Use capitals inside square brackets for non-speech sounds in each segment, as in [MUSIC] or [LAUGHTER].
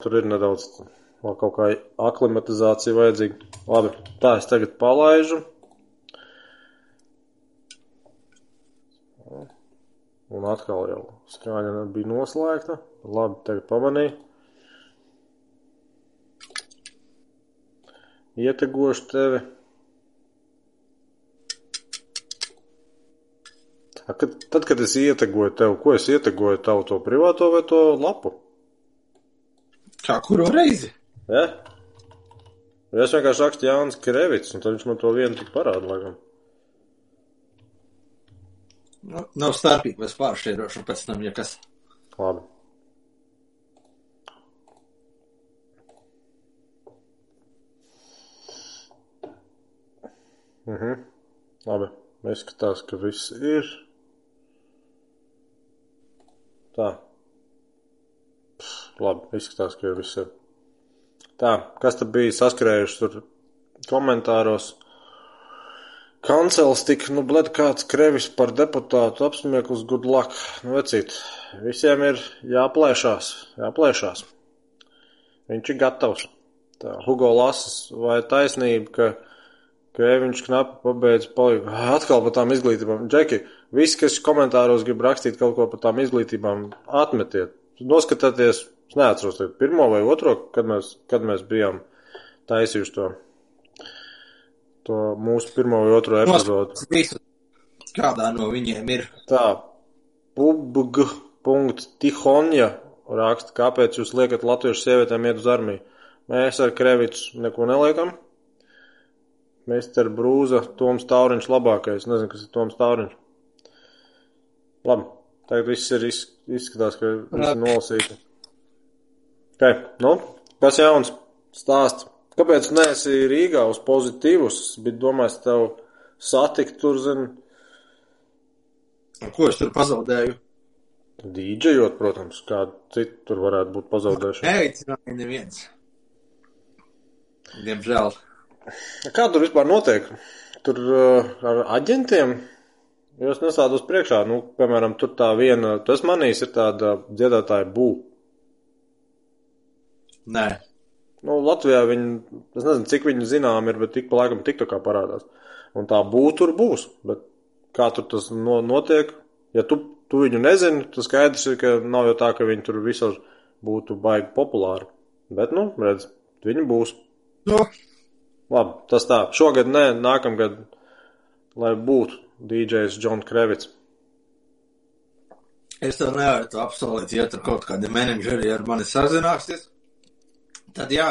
Tur ir nedaudz vēl kaut kā aklimatizācija vajadzīga. Labi, tā es tagad palaižu. Un atkal jau skaņa bija noslēgta. Labi, tagad pamanīju. Ietegošu tevi. Tad, kad es ietegoju tev, ko es ietegoju tavu to privāto vai to lapu? Kā kuru reizi? Ja? Es vienkārši rakstu Jānis Krevits, un tad viņš man to vienu tik parāda, laikam. Nu, nav starpība, es pāršķirošu pēc tam, ja kas. Labi. Mhm. Labi. Izskatās, ka viss ir. Tā. Labi, izskatās, ka jau viss ir. Tā, kas tad bija saskrējuši tur komentāros? Kancels tika, nu, bled kāds krevis par deputātu apsmieklis good luck. Nu, vecīt, visiem ir jāplēšās, jāplēšās. Viņš ir gatavs. Tā, Hugo Lasas, vai taisnība, ka, ka viņš knapi pabeidz palika. Atkal par tām izglītībām. Džeki, visi, kas komentāros grib rakstīt kaut ko par tām izglītībām, atmetiet. Noskatieties, es neatceros, pirmo vai otro, kad mēs, kad mēs bijām taisījuši to to mūsu pirmo vai otro epizodu. Kādā no viņiem ir? Tā, pubg.tihonja raksta, kāpēc jūs liekat latviešu sievietēm iet uz armiju. Mēs ar Krevicu neko neliekam. Meister Brūza, Toms Tauriņš labākais. Nezinu, kas ir Toms Tauriņš. Labi, tagad viss ir izskatās, ka viss ir nolasīti. Ok, nu, kas jauns? Stāsts. Kāpēc neesi Rīgā uz pozitīvus, bet domāju, tev satikt tur, zin? Ko es tur pazaudēju? Dīdžejot, protams, kādu citu tur varētu būt pazaudējuši. Neicināja neviens. Diemžēl. Kā tur vispār notiek? Tur uh, ar aģentiem? Jūs nesādos priekšā, nu, piemēram, tur tā viena, tas manīs ir tāda dziedātāja bū. Nē. Nu, Latvijā viņi, es nezinu, cik viņi zinām ir, bet tik pa laikam tik tā kā parādās. Un tā būt tur būs, bet kā tur tas no, notiek, ja tu, tu viņu nezini, tas skaidrs ir, ka nav jau tā, ka viņi tur visur būtu baigi populāri. Bet, nu, redz, viņi būs. Nu, Labi, tas tā. Šogad nē, nākamgad, lai būtu DJs John Krevits. es tev nevaru to apsolīt, ja tur kaut kādi menedžeri ar mani sazināsies. Tad jā,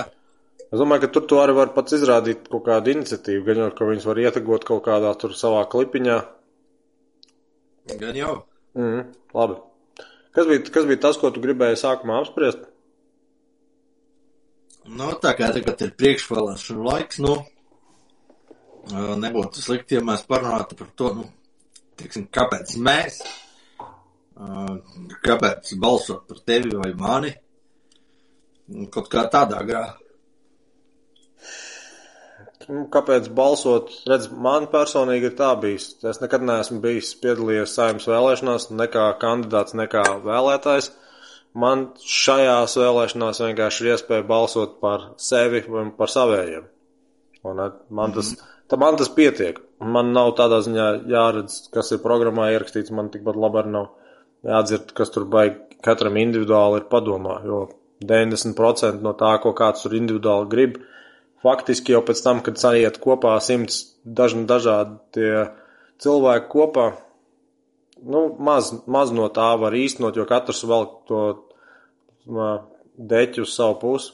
Es domāju, ka tur tu arī var pats izrādīt kaut kādu iniciatīvu, gan jau, ka viņus var ietegot kaut kādā tur savā klipiņā. gan jau. Mm, labi. Kas bija, kas bija tas, ko tu gribēji sākumā apspriest? Nu, tā kā tagad ir priekšvēlēšana laiks, nu, nebūtu slikti, ja mēs parunātu par to, nu, teiksim, kāpēc mēs, kāpēc balsot par tevi vai mani, kaut kā tādā grā. Nu, Kāpēc balsot? Redz, man personīgi ir tā bijis. Es nekad neesmu bijis piedalījies saimnes vēlēšanās, ne kā kandidāts, ne kā vēlētājs. Man šajās vēlēšanās vienkārši ir iespēja balsot par sevi vai par savējiem. Un eh, man tas, tā man tas pietiek. Man nav tādā ziņā jāredz, kas ir programmā ierakstīts, man tikpat labi arī nav jādzird, kas tur baigi katram individuāli ir padomā, jo 90% no tā, ko kāds tur individuāli grib, faktiski jau pēc tam, kad saiet kopā simts dažni dažādi cilvēki kopā, nu, maz, maz no tā var īstenot, jo katrs velk to deķu uz savu pusi.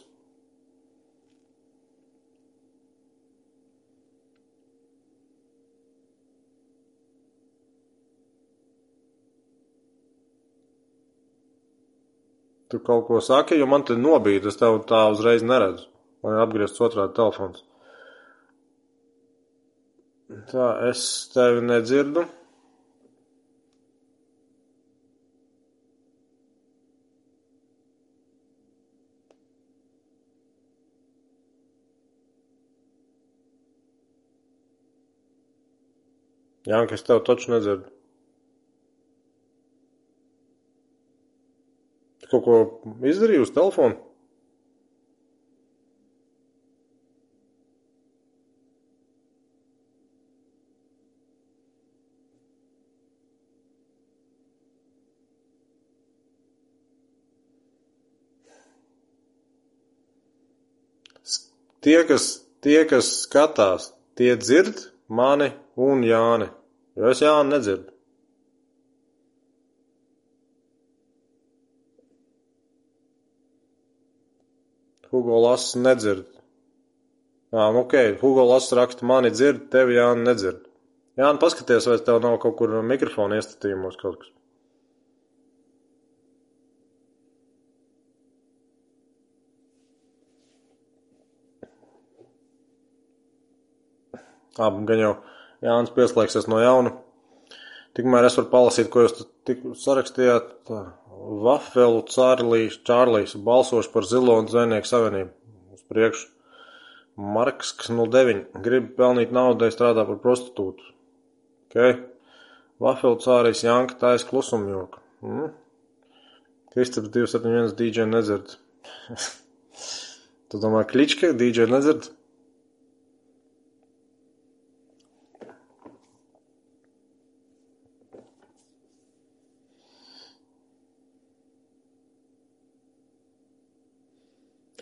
Tu kaut ko saki, jo man te nobīd, es tev tā uzreiz neredzu. Man ir apgriezts otrādi telefons. Tā, es tevi nedzirdu. Jā, ka es tev taču nedzirdu. Tu kaut ko izdarīji uz telefona? Tie kas, tie, kas skatās, tie dzird mani un Jāni, jo es Jāni nedzirdu. Hugo Lass nedzird. Jā, ok, Hugo Lass raksta, mani dzird, tevi Jāni nedzird. Jāni, paskaties, vai tev nav kaut kur mikrofona iestatījumos kaut kas. Ā, gan jau Jānis pieslēgsies no jauna. Tikmēr es varu palasīt, ko jūs tik sarakstījāt. Tā, Vafelu Čārlīs, Čārlīs balsošu par Zilo un Zvejnieku savienību. Uz priekšu. Marks 09. Grib pelnīt naudu, strādā par prostitūtu. Ok. Vafelu Čārlīs Janka tais klusumjoku. Mm. Kristaps 271 DJ nedzird. tu domā, Klička DJ nedzird?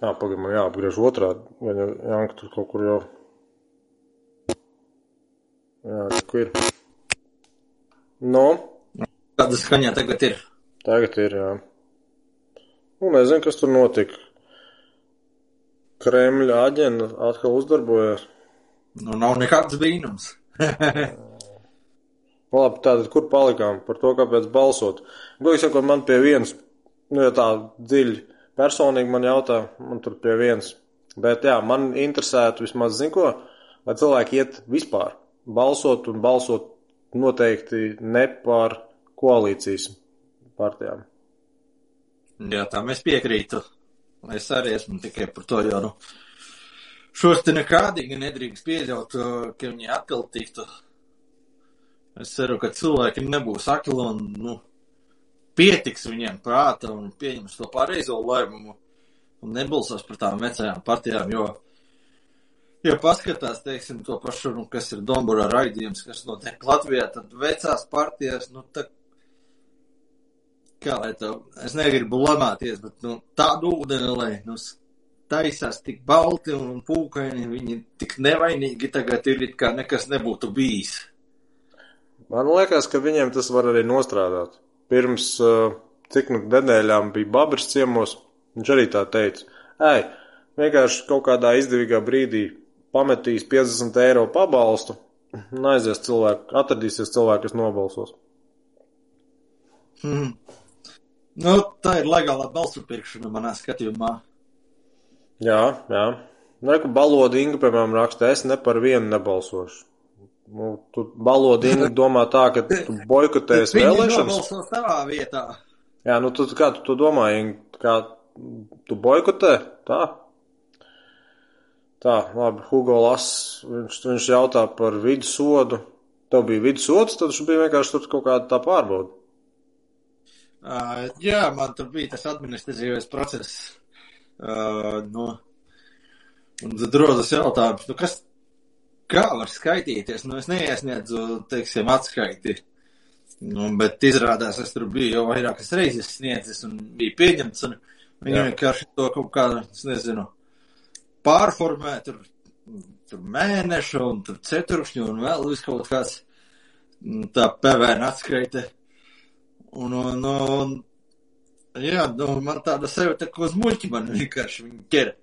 Jā, pagaid, man jāapgriež otrādi. Vai jau Janka tur kaut kur jau. Jā, kur ir. No, Kāda skaņā tagad ir? tagad ir, jā. Nu, nezinu, kas tur notika. Kremļa aģenta atkal uzdarbojās. Nu, nav nekāds brīnums. Nu, [LAUGHS] labi, tātad, kur palikām par to, kāpēc balsot? Godīgi sakot, man pie viens, nu, ja tā dziļi personīgi man jautā, man tur pie viens. Bet, jā, man interesētu vismaz, zin ko, lai cilvēki iet vispār balsot un balsot noteikti ne par koalīcijas partijām. Jā, tam es piekrītu. Es arī esmu tikai par to, jo, nu, šos te nekādīgi nedrīkst pieļaut, ka viņi atkal tiktu. Es ceru, ka cilvēki nebūs akli un, nu, pietiks viņiem prāta un pieņems to pareizo lēmumu un nebalsos par tām vecajām partijām, jo, ja paskatās, teiksim, to pašu, nu, kas ir Dombura raidījums, kas notiek Latvijā, tad vecās partijas, nu, tā, kā lai to, es negribu lamāties, bet, nu, tādu ūdeni, lai, nu, taisās tik balti un pūkaini, viņi tik nevainīgi tagad ir, it kā nekas nebūtu bijis. Man liekas, ka viņiem tas var arī nostrādāt. Pirms uh, cik nu nedēļām bija Babris ciemos, viņš arī tā teica, ej, vienkārši kaut kādā izdevīgā brīdī pametīs 50 eiro pabalstu, un aizies cilvēku, atradīsies cilvēki, kas nobalsos. Hmm. Nu, tā ir legālā balsu pirkšana manā skatījumā. Jā, jā. Reku balodinga, piemēram, raksta, es ne par vienu nebalsošu. Nu, tu balodinga domā tā, ka tu [LAUGHS] boikotēsi Viņi vēlēšanas. nobalsos tavā vietā. Jā, nu tu kā tu to domā, kā tu boikotē? Tā? Tā, labi, Hugo Lass, viņš, viņš jautā par vidusodu. Tev bija vidusods, tad viņš bija vienkārši tur kaut kāda tā pārbauda. Uh, jā, man tur bija tas administratīvais process. Uh, nu, un tad rodas jautājums, nu kas, kā var skaitīties? Nu, es neiesniedzu, teiksim, atskaiti. Nu, bet izrādās, es tur biju jau vairākas reizes sniedzis un bija pieņemts, un viņi vienkārši to kaut kā, es nezinu, pārformē, tur, tur mēnešu un tur ceturkšņu un vēl vis kaut kāds tā PVN atskaite. Un, un, un, jā, nu, man tāda sajūta, ka uz muļķi man vienkārši viņi ķer.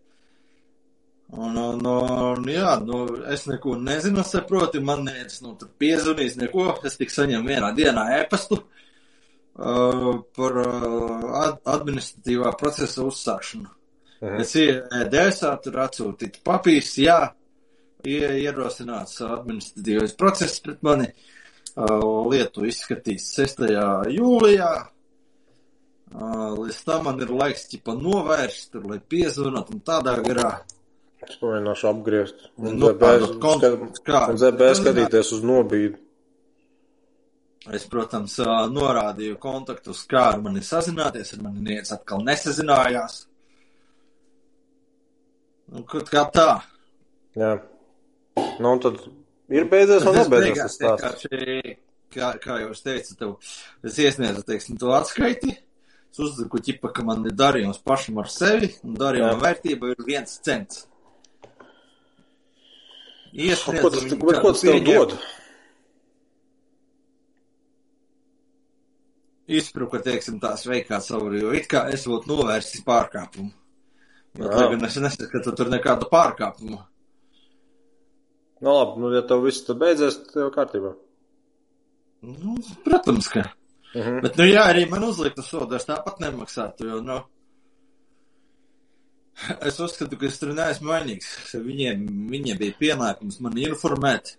Un, un, un, jā, nu, es neko nezinu, saproti, man neviens, nu, tur piezvanīs, neko, es tik saņemu vienā dienā ēpastu uh, par uh, ad administratīvā procesa uzsākšanu. Mhm. Es iedēsā, tur atsūtītu papīrs, jā, ie- ierosināts administratīvais process pret mani. Uh, Lietu izskatīs 6. jūlijā. Uh, Līdz tam man ir laiks ķipa novērst, tur, lai piezvanot un tādā garā. Es pamēģināšu apgriezt. Un Nu, ZB, tādu kon- skat, kā- un ZB skatīties uz nobīdi. Es, protams, norādīju kontaktus, kā ar mani sazināties, ar mani neviens atkal nesazinājās. Nu, kaut kā tā. Jā. Nu, un tad ir beidzies un Es nebeidzies tas stāsts. vienkārši, kā, kā jau es teicu, tev, es iesniedzu, teiksim, to atskaiti. Es uzliku, ķipa, ka man ir darījums pašam ar sevi, un darījuma vērtība ir viens cents. Iesniedzu. Ko tas, viņu bet ko tas tev dod? Izpruka, teiksim, tās veikā savu, jo it kā es būtu novērsis pārkāpumu. Bet, lai gan es neskatu tur nekādu pārkāpumu. Nu labi, nu ja tev viss tur beidzies, tad tev kārtībā. Nu, protams, ka. Mhm. Bet, nu, jā, arī man uzliktu sodu, es tāpat nemaksātu, jo, nu, [LAUGHS] es uzskatu, ka es tur neesmu vainīgs. Viņiem, viņiem bija pienākums mani informēt.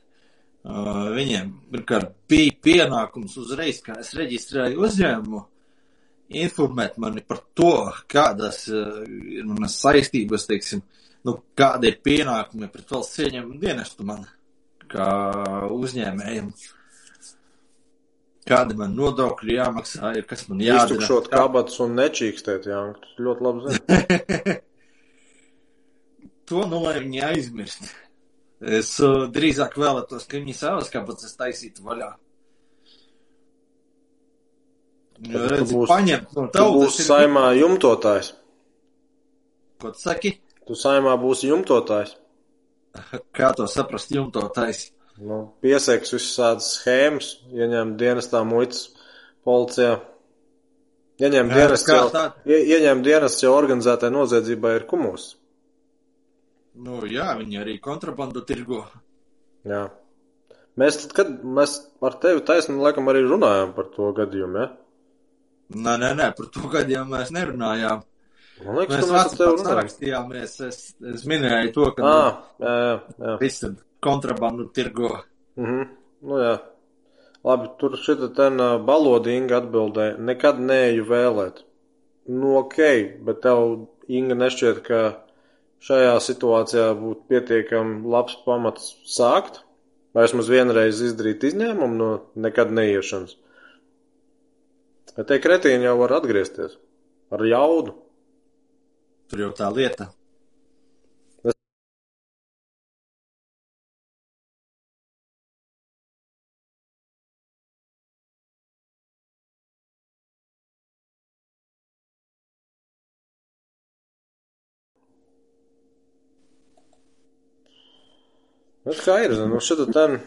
Uh, viņiem pirmkārt bija pienākums uzreiz, kā es reģistrēju uzņēmumu, informēt mani par to, kādas uh, ir manas saistības, teiksim, nu, kāda ir pienākumi pret valsts ieņēmumu dienestu man, kā uzņēmējiem. Kādi man nodokļi jāmaksā, ir kas man jādara. Iztukšot kabatas un nečīkstēt, jā, ļoti labi zini. [LAUGHS] To nu lai viņi aizmirst. Es uh, drīzāk vēlētos, ka viņi savas kabatas taisītu vaļā. Jo, tu redzi, būsi- paņemt no Tu tautas būsi ir- saimā jumtotājs. Ko tu saki? Tu saimā būsi jumtotājs. [LAUGHS] Kā to saprast jumtotājs? Nu, piesēks visas tādas schēmas, ieņem dienestā muitas policijā. Ieņem kā jau, tā? ie, ieņem dienests jau organizētai noziedzībai ir kumus. Nu, jā, viņi arī kontrabandu tirgo. Jā. Mēs tad, kad mēs ar tevi taisni, laikam, arī runājām par to gadījumu, ja? Nē, nē, nē, par to gadiem mēs nerunājām. Man liekas, Mēs mēs ar tevi sarakstījāmies. Es, es minēju to, ka Ā, jā, jā, jā. viss kontrabandu tirgo. Mhm. Nu jā. Labi, tur šita ten ā, balodīga atbildēja. Nekad neeju vēlēt. Nu, ok, bet tev, Inga, nešķiet, ka šajā situācijā būtu pietiekami labs pamats sākt? Vai vismaz vienreiz izdarīt izņēmumu no nekad neiešanas? Bet tie kretīni jau var atgriezties ar jaudu. Tur jau tā lieta. Nu, skaidrs, nu, šita ten.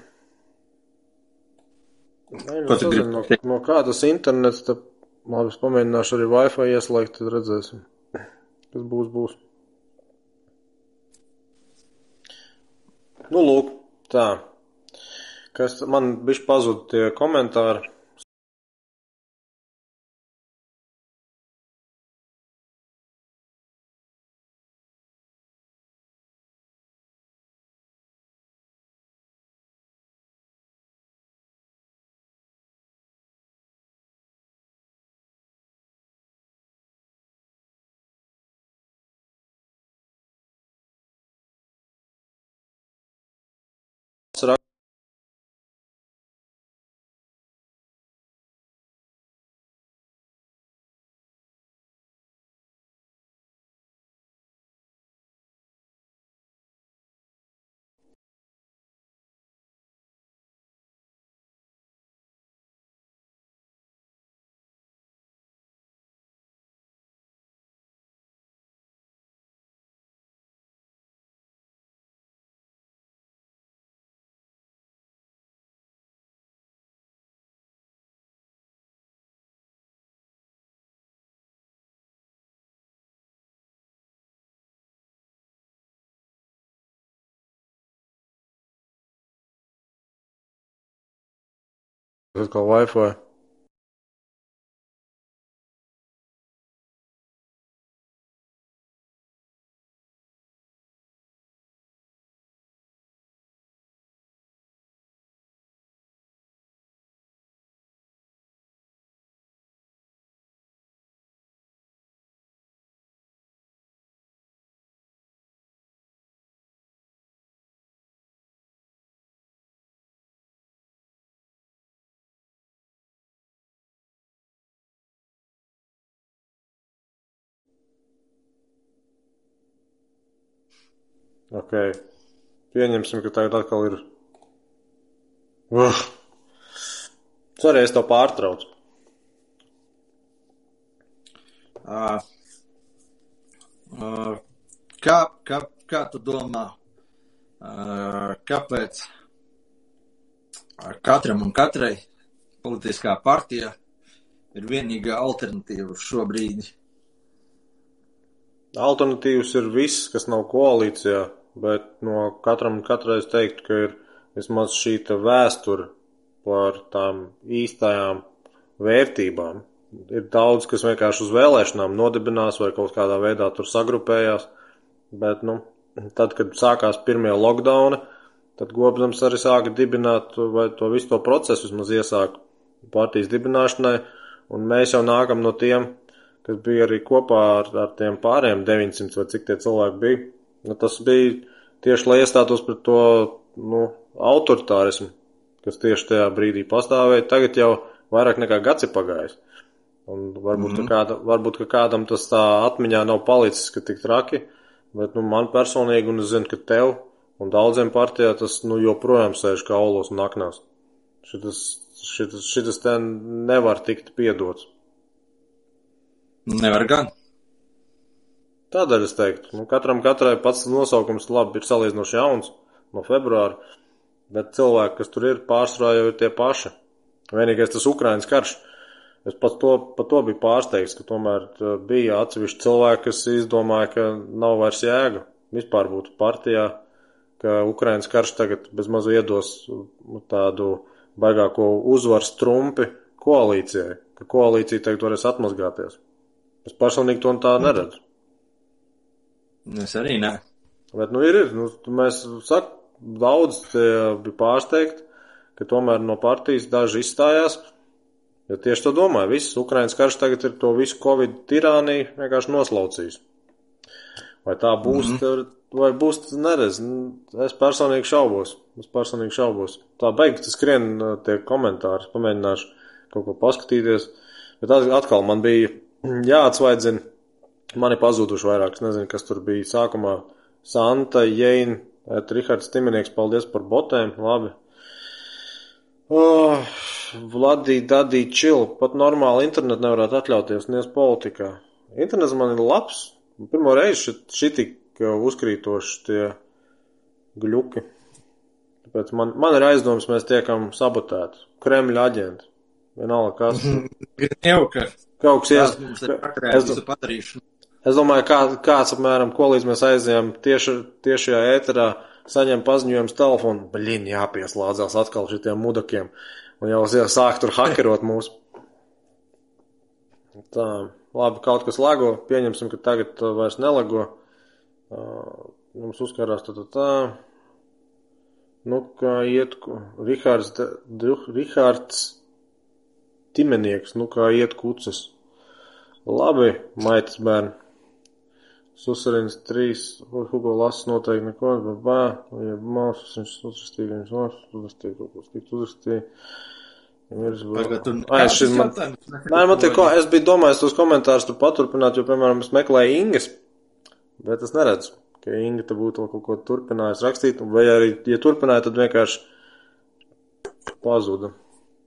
Nē, nu, Ko tu gribi no, no kā tas internets, tad labi, es pamēģināšu arī Wi-Fi ieslēgt, tad redzēsim. Kas būs, būs. Nu, lūk, tā. Kas man bišķi pazuda tie komentāri. Atkal Wi-Fi. Ok. Pieņemsim, ka tagad atkal ir. Uh. Sorry, es to pārtraucu. Uh, uh, kā, kā, kā tu domā, kāpēc katram un katrai politiskā partija ir vienīgā alternatīva šobrīd? Alternatīvas ir viss, kas nav koalīcijā, bet no katram katrai es teiktu, ka ir vismaz šī vēsture par tām īstajām vērtībām. Ir daudz, kas vienkārši uz vēlēšanām nodibinās vai kaut kādā veidā tur sagrupējās, bet, nu, tad, kad sākās pirmie lockdowni, tad Gobzams arī sāka dibināt vai to visu to procesu vismaz iesāk partijas dibināšanai, un mēs jau nākam no tiem, kas bija arī kopā ar, ar tiem pārējiem 900 vai cik tie cilvēki bija. Nu, tas bija tieši, lai iestātos pret to, nu, autoritārismu, kas tieši tajā brīdī pastāvēja. Tagad jau vairāk nekā gads ir pagājis. Un varbūt, mm -hmm. kāda, varbūt, kādam tas tā atmiņā nav palicis, ka tik traki, bet nu, man personīgi, un es zinu, ka tev un daudziem partijā tas nu, joprojām sēž kā olos un aknās. Šitas, šitas, šitas te nevar tikt piedots. Nevar gan. Tādēļ es teiktu, nu, katram katrai pats nosaukums labi ir salīdzinoši jauns no februāra, bet cilvēki, kas tur ir, pārsvarā jau ir tie paši. Vienīgais tas Ukrainas karš. Es pat to, pat to biju pārsteigts, ka tomēr bija atsevišķi cilvēki, kas izdomāja, ka nav vairs jēga vispār būt partijā, ka Ukrainas karš tagad bez mazu iedos tādu baigāko uzvaru strumpi koalīcijai, ka koalīcija tagad varēs atmazgāties. Es personīgi to tā neredzu. Es arī nē. Bet, nu, ir, ir. Nu, mēs, sak, daudz bija pārsteigti, ka tomēr no partijas daži izstājās. Jo tieši to domāju, viss Ukrainas karš tagad ir to visu Covid tirāniju vienkārši noslaucījis. Vai tā būs, mm -hmm. vai būs, neredz. Es personīgi šaubos. Es personīgi šaubos. Tā beigts skrien tie komentāri, pamēģināšu kaut ko paskatīties. Bet atkal man bija jāatsvaidzina. Man ir pazuduši vairāk, es nezinu, kas tur bija sākumā. Santa, Jēna, Rihards Timenieks, paldies par botēm, labi, Oh, Vladī, dadī, čil, pat normāli internetu nevarētu atļauties, nies politikā. Internets man ir labs. Pirmo reizi šī tik uzkrītoši tie gļuki. Tāpēc man, man ir aizdoms, mēs tiekam sabotēti. Kremļa aģenti. Vienalga kas. Jau, ka kaut kas ies. Es, domāju, kā, kāds apmēram, ko līdz mēs aizējām tieši, tiešajā ēterā saņem paziņojums telefonu, blin, jāpieslādzās atkal šitiem mudakiem, un jau sāk tur hakerot mūs. Tā, labi, kaut kas lago, pieņemsim, ka tagad vairs nelago. Mums uzkarās tā, tā, tā. Nu, kā iet, Rihards, Rihards Timenieks, nu, kā iet kucas. Labi, maitas bērni. Susarins 3, Hugo Lass noteikti neko, bet bā, ja māsas viņš uzrakstīja, viņš māsas uzrakstīja, kaut ko sliktu uzrakstīja. Ai, šis man, nē, man te ko, es biju domājis tos komentārus tur paturpināt, jo, piemēram, es meklēju Ingas, bet es neredzu, ka Inga te būtu vēl kaut ko turpinājis rakstīt, vai arī, ja turpināja, tad vienkārši pazuda,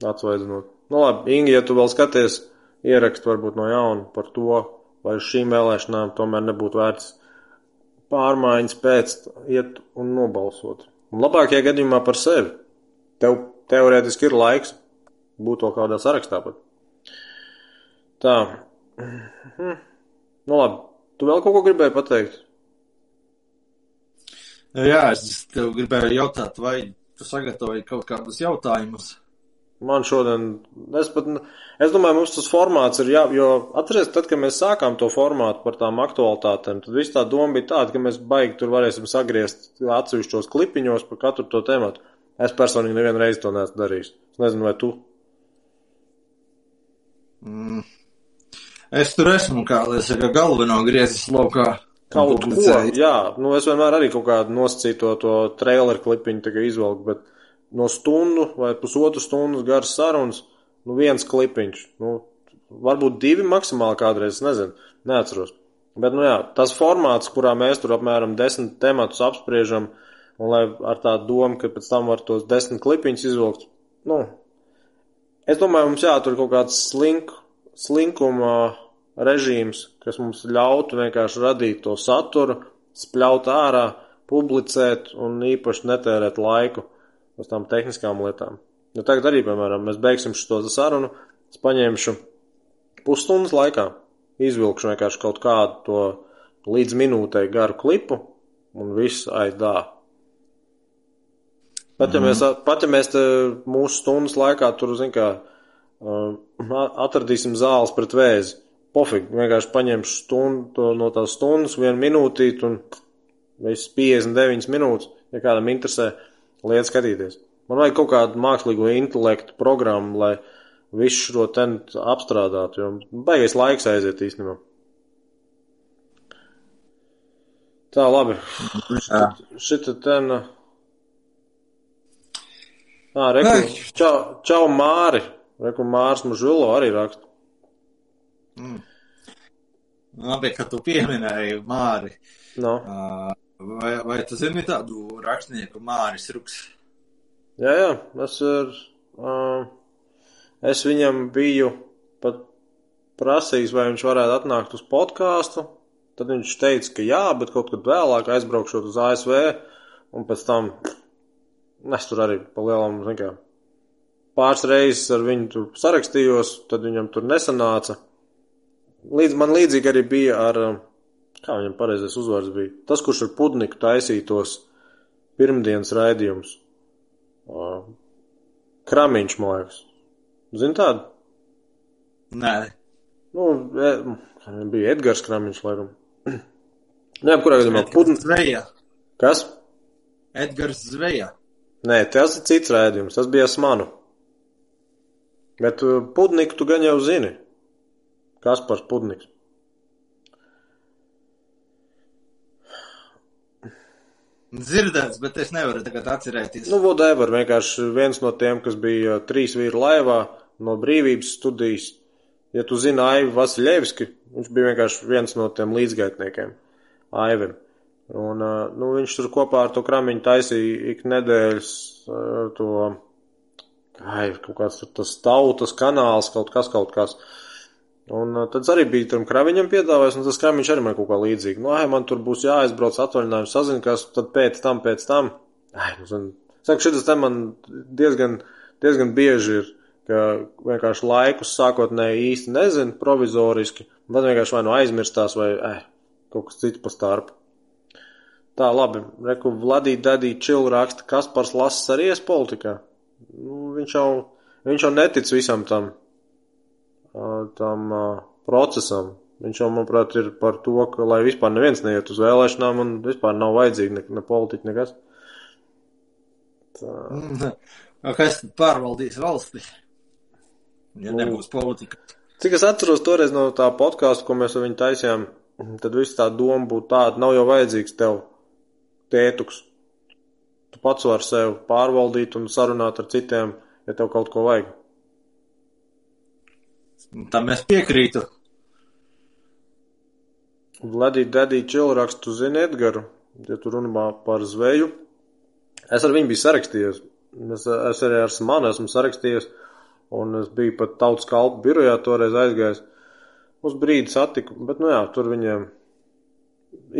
atsvaidzinot. Nu labi, Inga, ja tu vēl skaties, ierakst varbūt no jauna par to, vai uz šīm vēlēšanām tomēr nebūtu vērts pārmaiņas pēc iet un nobalsot. Un labākajā gadījumā par sevi. Tev teorētiski ir laiks būt to kādā sarakstā pat. Tā. Nu labi. Tu vēl kaut ko gribēji pateikt? Jā, es tev gribēju jautāt, vai tu sagatavoji kaut kādus jautājumus? Man šodien, es pat, es domāju, mums tas formāts ir jā, jo atceries, tad, kad mēs sākām to formātu par tām aktualitātēm, tad viss tā doma bija tāda, ka mēs baigi tur varēsim sagriezt atsevišķos klipiņos par katru to tēmatu. Es personīgi nevienu reizi to neesmu darījis. Es nezinu, vai tu. Mm. Es tur esmu, kā lai saka, galveno griezis laukā. Kaut ko, jā, nu es vienmēr arī kaut kādu nosacīto to trailer klipiņu izvelku, bet no stundu vai pusotru stundas garas sarunas, nu viens klipiņš, nu, varbūt divi maksimāli kādreiz, nezinu, neatceros. Bet, nu jā, tas formāts, kurā mēs tur apmēram desmit tematus apspriežam, un lai ar tādu domu, ka pēc tam var tos desmit klipiņus izvilkt, nu, es domāju, mums jātur kaut kāds slink, slinkuma režīms, kas mums ļautu vienkārši radīt to saturu, spļaut ārā publicēt un īpaši netērēt laiku uz tām tehniskām lietām. Nu, tagad arī, piemēram, mēs beigsim šo sarunu, es paņemšu pusstundas laikā, izvilkšu vienkārši kaut kādu to līdz minūtei garu klipu un viss aidā. Pat ja, mēs, pat ja mēs mūsu stundas laikā tur, zin kā, atradīsim zāles pret vēzi, pofīgi, vienkārši paņemšu stundu no tās stundas, vienu minūtīt un viss 59 minūtes, ja kādam interesē lietu skatīties. Man vajag kaut kādu mākslīgo intelektu programmu, lai visu šo ten apstrādātu, jo baigais laiks aiziet īstenībā. Tā, labi. Šita ten. Ā, reku, čau, čau Māri. Reku Mārs Mužulo arī raksta. Mm. Labi, ka tu pieminēji Māri. No. Vai, vai tu zini tādu rakstnieku Māris Ruks? Jā, jā, es, ar, uh, es viņam biju pat prasījis, vai viņš varētu atnākt uz podkāstu. Tad viņš teica, ka jā, bet kaut kad vēlāk aizbraukšot uz ASV, un pēc tam es tur arī pa lielam, kā, pāris reizes ar viņu tur sarakstījos, tad viņam tur nesanāca. Līdz, man līdzīgi arī bija ar, kā viņam pareizais uzvārds bija, tas, kurš ar pudniku taisītos pirmdienas raidījums. Kramiņš, man liekas. Zini tādu? Nē. Nu, e, bija Edgars Kramiņš, laikam. [CLEARS THROAT] Nē, kurā gadījumā pudnis. Zveja. Kas? Edgars Zveja. Nē, tas ir cits rādījums, tas bija smanu. Bet pudniku tu gan jau zini. Kas par pudniks? Dzirdēts, bet es nevaru tagad atcerēties. Nu, whatever, vienkārši viens no tiem, kas bija trīs vīru laivā no brīvības studijas. Ja tu zini Aivu Vasiljevski, viņš bija vienkārši viens no tiem līdzgaitniekiem, Aivim. Un, nu, viņš tur kopā ar to kramiņu taisīja ik nedēļas to, kā ir kaut kāds tur tas tautas kanāls, kaut kas, kaut kas. Un tad arī bija tam kraviņam piedāvājis, un tas kraviņš arī man kaut kā līdzīgi. Nu, ai, man tur būs jāaizbrauc atvaļinājums, sazinās, tad pēc tam, pēc tam. Ai, nu, zin, saku, šitas te man diezgan, diezgan bieži ir, ka vienkārši laikus sākotnēji īsti nezinu, provizoriski, un tad vienkārši vai nu aizmirstās, vai, ai, kaut kas cits pa starpu. Tā, labi, reku Vladī Dadī Čil raksta, Kaspars Lasas arī ies politikā. Nu, viņš jau, viņš jau netic visam tam tam procesam. Viņš jau, manuprāt, ir par to, ka lai vispār neviens neiet uz vēlēšanām un vispār nav vajadzīgi ne, ne politiķi, nekas. Tā. [LAUGHS] Kas pārvaldīs valsti, ja nu, nebūs politika? Cik es atceros toreiz no tā podkāstu, ko mēs ar viņu taisījām, tad viss tā doma būtu tāda, nav jau vajadzīgs tev tētuks. Tu pats vari sev pārvaldīt un sarunāt ar citiem, ja tev kaut ko vajag. Tam es piekrītu. Ledīt, dedīt čilrakstu, zini Edgaru, ja tu runā par zveju. Es ar viņu biju sarakstījies. Es, es arī ar Samanu esmu sarakstījies, un es biju pat tautas kalpu birojā toreiz aizgājis. Uz brīdi satiku, bet, nu jā, tur viņiem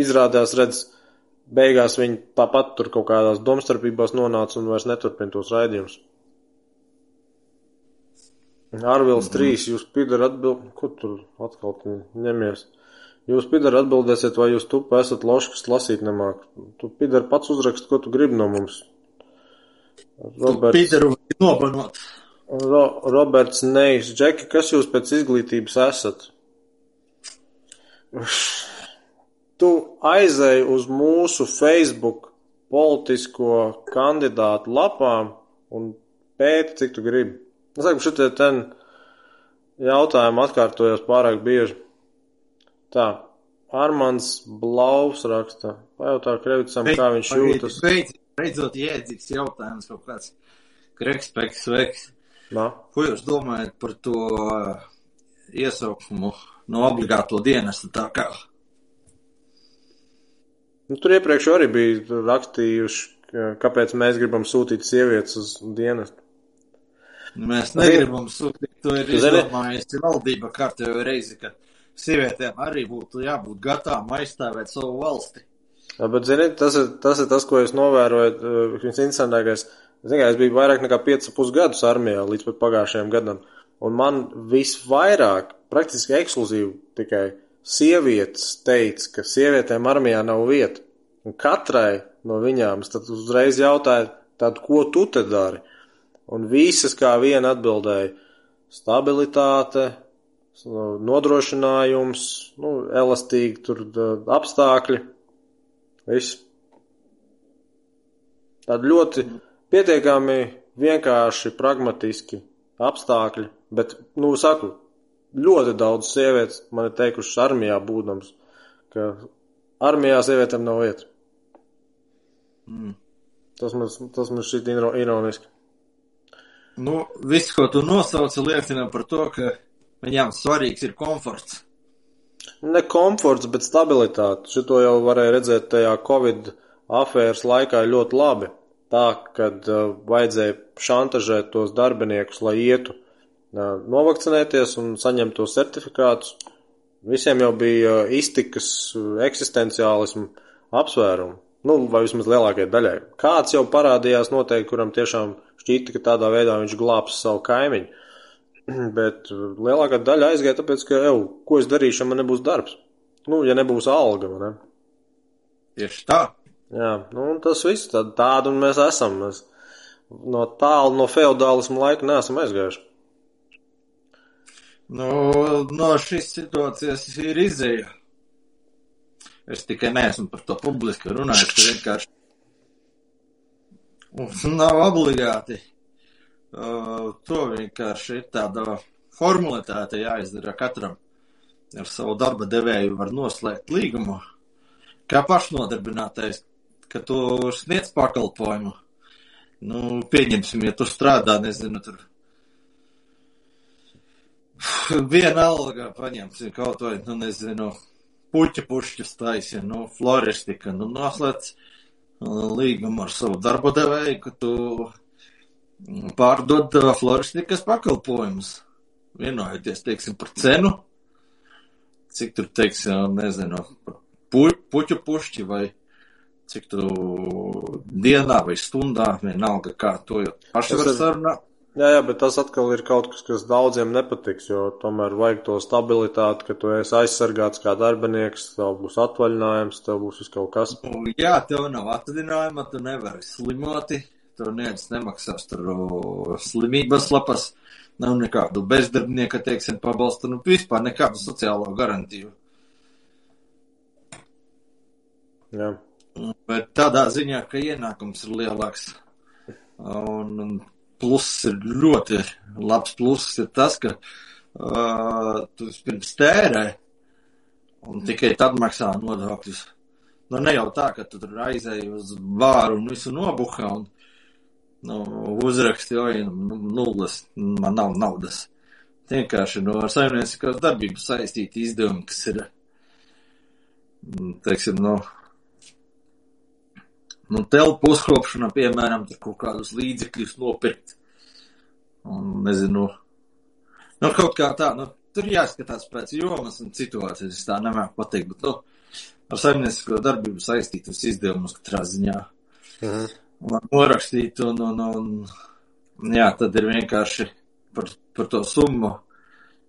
izrādās, redz, beigās viņi tāpat tur kaut kādās domstarpībās nonāca un vairs neturpina tos raidījumus. Ārvils 3, mhm. jūs pidar atbild, ko tur atkal ņemies? Jūs pidar atbildēsiet, vai jūs tupu esat lošs, kas lasīt nemāk. Tu pidar pats uzrakst, ko tu gribi no mums. Roberts. Pidaru nobanot. Ro, Roberts Neis, Džeki, kas jūs pēc izglītības esat? Tu aizēji uz mūsu Facebook politisko kandidātu lapām un pēti, cik tu gribi. Es saku, šitie ten jautājumi atkārtojas pārāk bieži. Tā, Armāns Blauvs raksta, pajautā Krevicam, kā viņš jūtas. Beidz, beidzot jēdzīgs jautājums kaut kāds. Krekspeks veiks. Nā. Ko jūs domājat par to uh, iesaukumu no obligāto dienestu tā kā? Nu, tur iepriekš arī bija rakstījuši, kāpēc mēs gribam sūtīt sievietes uz dienestu. Mēs negribam sūtīt, to ir izdomājusi valdība kārtējo reizi, ka sievietēm arī būtu jābūt gatām aizstāvēt savu valsti. Jā, bet, zini, tas ir, tas ir tas, ko es novēroju, uh, visinteresantākais. Zini, es biju vairāk nekā 5,5 gadus armijā līdz pat pagājušajam gadam, un man visvairāk, praktiski ekskluzīvi tikai sievietes teica, ka sievietēm armijā nav vieta. Un katrai no viņām es tad uzreiz jautāju, tad ko tu te dari? Un visas kā viena atbildēja - stabilitāte, nodrošinājums, nu, elastīgi tur apstākļi, viss. Tādi ļoti pietiekami vienkārši, pragmatiski apstākļi, bet, nu, saku, ļoti daudz sievietes man ir teikušas armijā būdams, ka armijā sievietēm nav vietas. Mm. Tas man, tas man šķiet ironiski. Nu, viss, ko tu nosauci, liecina par to, ka viņām svarīgs ir komforts. Ne komforts, bet stabilitāte. Šito jau varēja redzēt tajā Covid afēras laikā ļoti labi. Tā, kad uh, vajadzēja šantažēt tos darbiniekus, lai ietu uh, novakcinēties un saņemt tos certifikātus. Visiem jau bija uh, iztikas uh, eksistenciālismu apsvērumi. Nu, vai vismaz lielākajai daļai. Kāds jau parādījās noteikti, kuram tiešām šķīta, ka tādā veidā viņš glābs savu kaimiņu. [CLEARS THROAT] Bet lielākā daļa aizgāja tāpēc, ka, ev, ko es darīšu, ja man nebūs darbs? Nu, ja nebūs alga, ne? Tieši tā. Jā, nu, tas viss, tad tādu mēs esam. Mēs no tālu, no feudālismu laika neesam aizgājuši. Nu, no šīs situācijas ir izēja. Es tikai neesmu par to publiski runājis, ka vienkārši nav obligāti. Uh, to vienkārši ir tāda formalitāte jāizdara katram. Ar savu darba devēju var noslēgt līgumu. Kā pašnodarbinātais, ka tu sniedz pakalpojumu. Nu, pieņemsim, ja tu strādā, nezinu, tur viena alga paņemsim kaut vai, nu, nezinu, puķa pušķus taisīja, nu, floristika, nu, noslēdz līgumu ar savu darbu devēju, ka tu pārdod uh, floristikas pakalpojumus, vienojoties, teiksim, par cenu, cik tur, teiksim, nezinu, pu, puķu pušķi vai cik tu dienā vai stundā, vienalga kā to jau paši var sarunāt. Jā, jā, bet tas atkal ir kaut kas, kas daudziem nepatiks, jo tomēr vajag to stabilitāti, ka tu esi aizsargāts kā darbinieks, tev būs atvaļinājums, tev būs viss kaut kas. Jā, tev nav atvaļinājuma, tu nevari slimoti, tev neviens nemaksās tur slimības lapas, nav nekādu bezdarbnieka, teiksim, pabalstu, nu vispār nekādu sociālo garantiju. Jā. Bet tādā ziņā, ka ienākums ir lielāks. Un, un pluss ir ļoti labs pluss ir tas, ka uh, tu pirms tērē un tikai tad maksā nodokļus. Nu, ne jau tā, ka tu tur aizēji uz bāru un visu nobuhā un nu, uzraksti, oj, nu, nulles, man nav naudas. Vienkārši no ar saimnieciskās darbības saistīti izdevumi, kas ir, teiksim, no nu, telpu uzkopšana, piemēram, tur kaut kādus līdzekļus nopirkt. Un, nezinu, nu, kaut kā tā, nu, tur jāskatās pēc jomas un situācijas, es tā nemāku pateikt, bet, nu, ar saimniecisko darbību saistītus izdevumus katrā ziņā. Mhm. Un norakstīt, un, un, un, jā, tad ir vienkārši par, par to summu.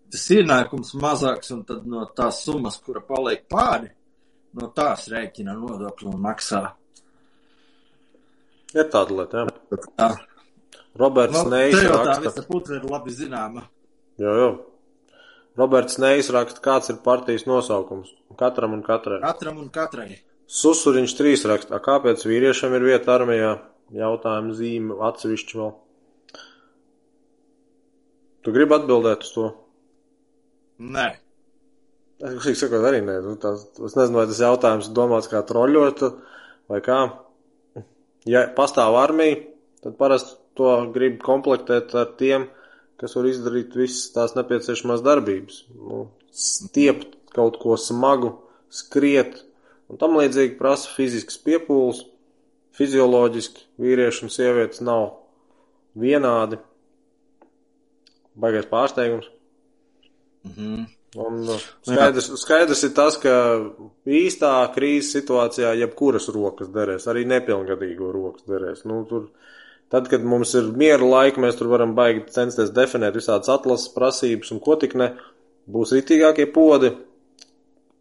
Tas ienākums mazāks, un tad no tās summas, kura paliek pāri, no tās rēķina nodokļu un maksā. Ir tāda lieta, jā. Jā. Roberts Nu, Neis tā raksta. visa putra ir labi zināma. Jā, jā. Roberts Neis raksta, kāds ir partijas nosaukums. Katram un katrai. Katram un katrai. Susuriņš trīs raksta, "A, kāpēc vīriešiem ir vieta armijā? Jautājumu zīme atsevišķi vēl. Tu gribi atbildēt uz to? Nē. Es sakot, arī nē. Nu, tās, es nezinu, vai tas jautājums domāts kā troļļot vai kā. Ja pastāv armija, tad parasti to grib komplektēt ar tiem, kas var izdarīt visas tās nepieciešamās darbības. Nu, stiept kaut ko smagu, skriet un tam līdzīgi prasa fizisks piepūles. Fizioloģiski vīrieši un sievietes nav vienādi. Baigais pārsteigums. Mhm. Un uh, skaidrs, skaidrs ir tas, ka īstā krīzes situācijā jebkuras rokas derēs, arī nepilngadīgo rokas derēs. Nu, tur, tad, kad mums ir miera laika, mēs tur varam baigi censties definēt visādas atlases prasības un ko tik ne. Būs ritīgākie podi,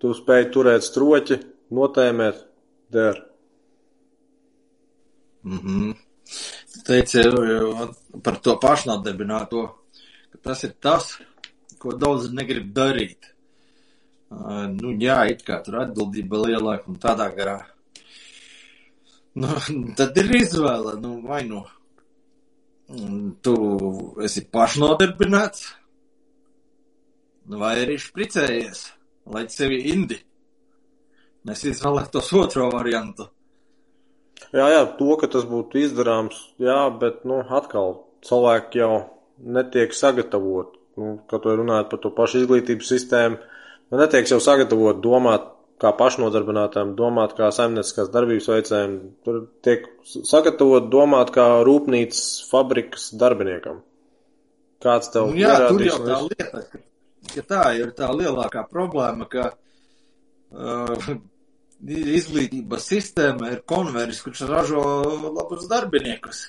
tu spēj turēt stroķi, notēmēt, der. Mm -hmm. Teici par to pašnodarbināto, ka tas ir tas, ko daudzi negrib darīt. Uh, nu, jā, it kā tur atbildība lielāka un tādā garā. Nu, [LAUGHS] tad ir izvēle, nu, vai nu tu esi pašnodarbināts, vai arī špricējies, lai sevi indi. Es izvēlētos otro variantu. Jā, jā, to, ka tas būtu izdarāms, jā, bet, nu, atkal cilvēki jau netiek sagatavoti nu, kad to runājat par to pašu izglītības sistēmu, man netiek jau sagatavot domāt kā pašnodarbinātājiem, domāt kā saimnieciskās darbības veicējiem, tur tiek sagatavot domāt kā rūpnīcas fabrikas darbiniekam. Kāds tev nu, jā, tur jau tā lieta, ka, ka tā ir tā lielākā problēma, ka uh, izglītības sistēma ir konveris, kurš ražo labus darbiniekus.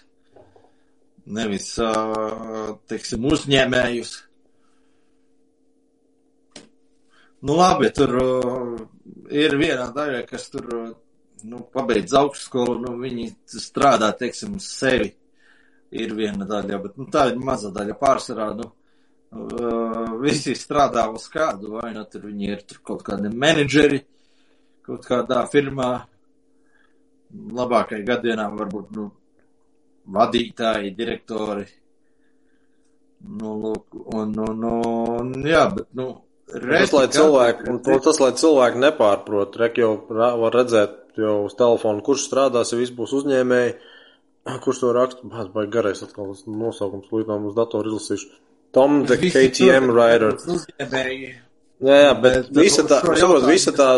Nevis, uh, teiksim, uzņēmējus. Nu, labi, tur uh, ir viena daļa, kas tur uh, nu, pabeidz augstskolu, nu, viņi strādā, teiksim, sevi. Ir viena daļa, bet nu, tā ir maza daļa pārsvarā. Nu, uh, visi strādā uz kādu, vai nu tur viņi ir tur kaut kādi menedžeri, kaut kādā firmā. Labākai gadienā varbūt nu, vadītāji, direktori. Nu, lūk, un, un, un, jā, bet, nu, Tas, lai cilvēki, un tas, lai cilvēki nepārprot, rek jau var redzēt jau uz telefonu, kurš strādās, ja viss būs uzņēmēji, [CLEARS THROAT] kurš to raksta, bāz, baigi garais atkal nosaukums, līdz mums datoru izlasīšu. Tom the KTM Rider. Jā, jā, bet visa tā, saprot, visa tā,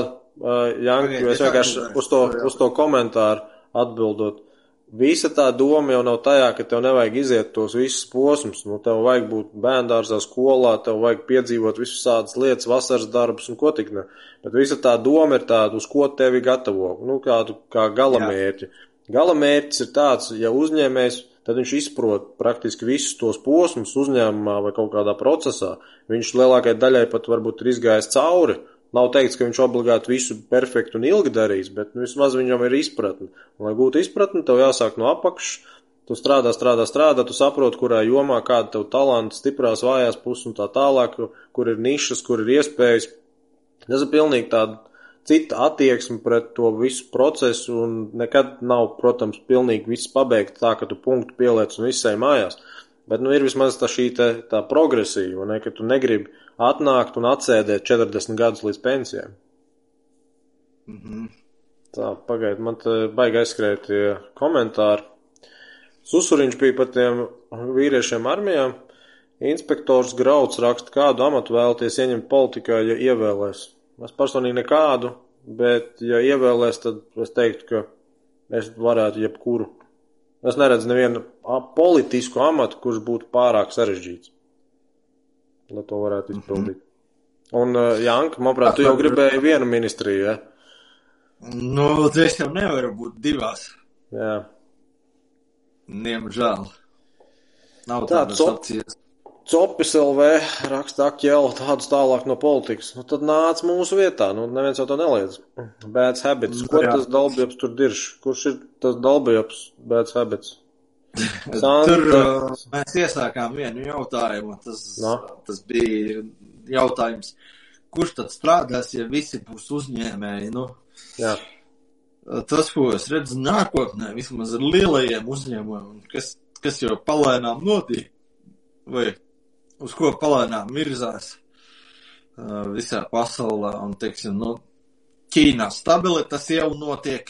uh, Janka, es vienkārši uz to, uz to komentāru atbildot Visa tā doma jau nav tajā, ka tev nevajag iziet tos visus posmus. Nu, tev vajag būt bērndārzā, skolā, tev vajag piedzīvot visus tādas lietas, vasaras darbus un ko tik ne. Bet visa tā doma ir tāda, uz ko tevi gatavo, nu, kādu kā galamērķi. Galamērķis ir tāds, ja uzņēmējs, tad viņš izprot praktiski visus tos posmus uzņēmumā vai kaut kādā procesā. Viņš lielākai daļai pat varbūt ir izgājis cauri Nav teikts, ka viņš obligāti visu perfektu un ilgi darīs, bet nu, vismaz viņam ir izpratne. Un, lai gūtu izpratni, tev jāsāk no apakšas. Tu strādā, strādā, strādā, tu saproti, kurā jomā kāda tev talanta, stiprās, vājās puses un tā tālāk, kur ir nišas, kur ir iespējas. Tas ir pilnīgi tāda cita attieksme pret to visu procesu un nekad nav, protams, pilnīgi viss pabeigts tā, ka tu punktu pieliec un visai mājās. Bet, nu, ir vismaz tā šī te, tā progresīva, ne, ka tu negribi atnākt un atsēdēt 40 gadus līdz pensijai. Mm -hmm. Tā, pagaid, man te baigi aizskrēja tie komentāri. Susuriņš bija par tiem vīriešiem armijā. Inspektors Grauds raksta, kādu amatu vēlties ieņemt politikā, ja ievēlēs. Es personīgi nekādu, bet ja ievēlēs, tad es teiktu, ka es varētu jebkuru. Es neredzu nevienu politisku amatu, kurš būtu pārāk sarežģīts lai to varētu izpildīt. Mm. Un, uh, Janka, manuprāt, tu jau gribēji vienu ministriju, ja? Nu, es jau nevaru būt divās. Jā. Diemžēl. Nav tā, tādas cop, opcijas. Copis LV raksta akķēlu tādus tālāk no politikas. Nu, tad nāc mūsu vietā. Nu, neviens jau to neliedz. Bēds habits. Ko Jā. tas dalbjops tur dirž? Kurš ir tas dalbjops bēds habits? Tur uh, mēs iesākām vienu jautājumu. Tas, no. tas bija jautājums, kurš tad strādās, ja visi būs uzņēmēji? Nu, Jā. Tas, ko es redzu nākotnē, vismaz ar lielajiem uzņēmumiem, kas, kas jau palēnām notiek, vai uz ko palēnām virzās uh, visā pasaulē, un, teiksim, nu, Ķīnā stabili tas jau notiek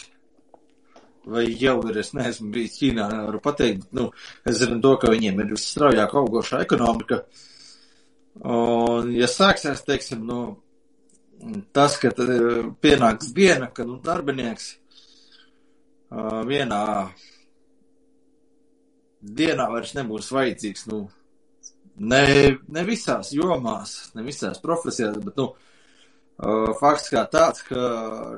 vai jau ir, es neesmu bijis Ķīnā, nevaru pateikt, nu, es zinu to, ka viņiem ir visstraujāk augošā ekonomika. Un, ja sāksies, teiksim, nu, tas, ka pienāks diena, kad, nu, darbinieks uh, vienā dienā vairs nebūs vajadzīgs, nu, Ne, ne visās jomās, ne visās profesijās, bet, nu, fakts kā tāds, ka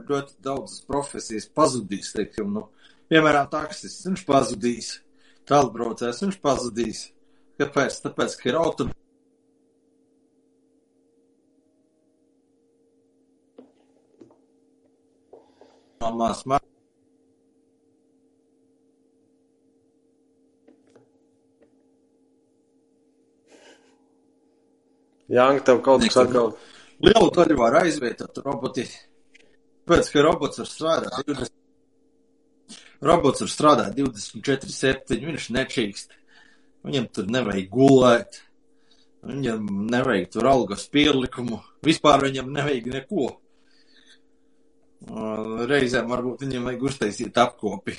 ļoti daudzas profesijas pazudīs, teiksim, nu, piemēram, taksists, viņš pazudīs, tālbraucējs, viņš pazudīs. Kāpēc? Tāpēc, ka ir. Mamās, Jānka, tev kaut kas atkal. Lielu daļu var aizvietot roboti. Pēc, ka robots var strādāt 20. Robots var strādāt 24-7, viņš nečīkst. Viņam tur nevajag gulēt. Viņam nevajag tur algas pielikumu. Vispār viņam nevajag neko. Reizēm varbūt viņam vajag uztaisīt apkopi.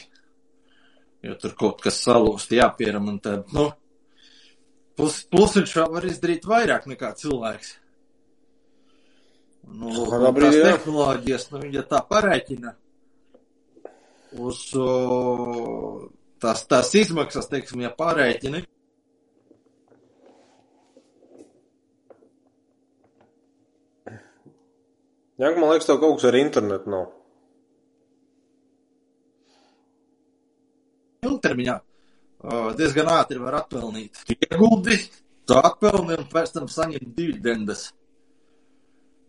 Jo tur kaut kas salūst jāpieram un tad, nu, Plus, plus viņš var izdarīt vairāk nekā cilvēks. Nu, Labi, tās jā. tehnoloģijas, nu, ja tā parēķina uz tās, tās izmaksas, teiksim, ja pārēķini. Jānka, man liekas, tev kaut kas ar internetu nav. Ilgtermiņā o, diezgan ātri var atpelnīt. Ieguldi, tu atpelni un pēc tam saņem dividendes.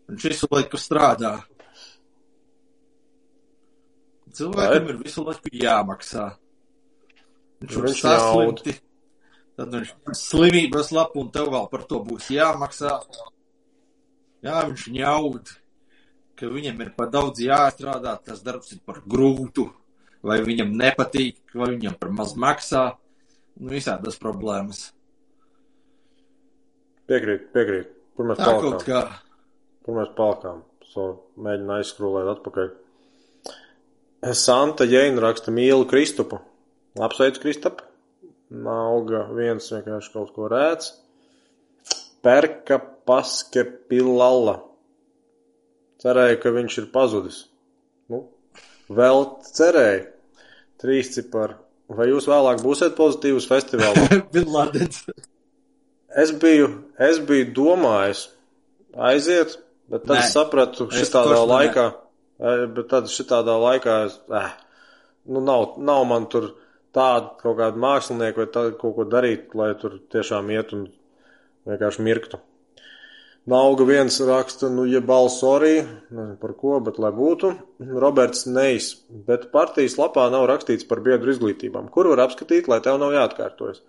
Viņš visu laiku strādā. Cilvēkam ir visu laiku jāmaksā. Viņš Viņš saslimti. Tad viņš slimības lapu un tev vēl par to būs jāmaksā. Jā, viņš ņaud, ka viņam ir par daudz jāstrādā, tas darbs ir par grūtu, vai viņam nepatīk, vai viņam par maz maksā. Nu, visādas problēmas. Piekrīt, piekrīt. Kur mēs Tā kaut palikām? kā. Kur mēs palikām? So, mēģinu aizskrūlēt atpakaļ. Santa Jēna raksta mīlu Kristupu. Apsveicu Kristupu. Nauga viens vienkārši kaut ko rēc. Perka paske pilalla. Cerēju, ka viņš ir pazudis. Nu, vēl cerēju. Trīs cipari. Vai jūs vēlāk būsiet pozitīvs festivālā? [LAUGHS] Es biju, es biju domājis aiziet, bet tad Nē, es sapratu šitādā laikā, bet tad šitādā laikā es, eh, nu nav, nav man tur tāda kaut kāda mākslinieka vai tāda kaut ko darīt, lai tur tiešām iet un vienkārši mirktu. Nauga viens raksta, nu, ja balso arī, nezinu par ko, bet lai būtu. Roberts Neis, bet partijas lapā nav rakstīts par biedru izglītībām. Kur var apskatīt, lai tev nav jāatkārtojas?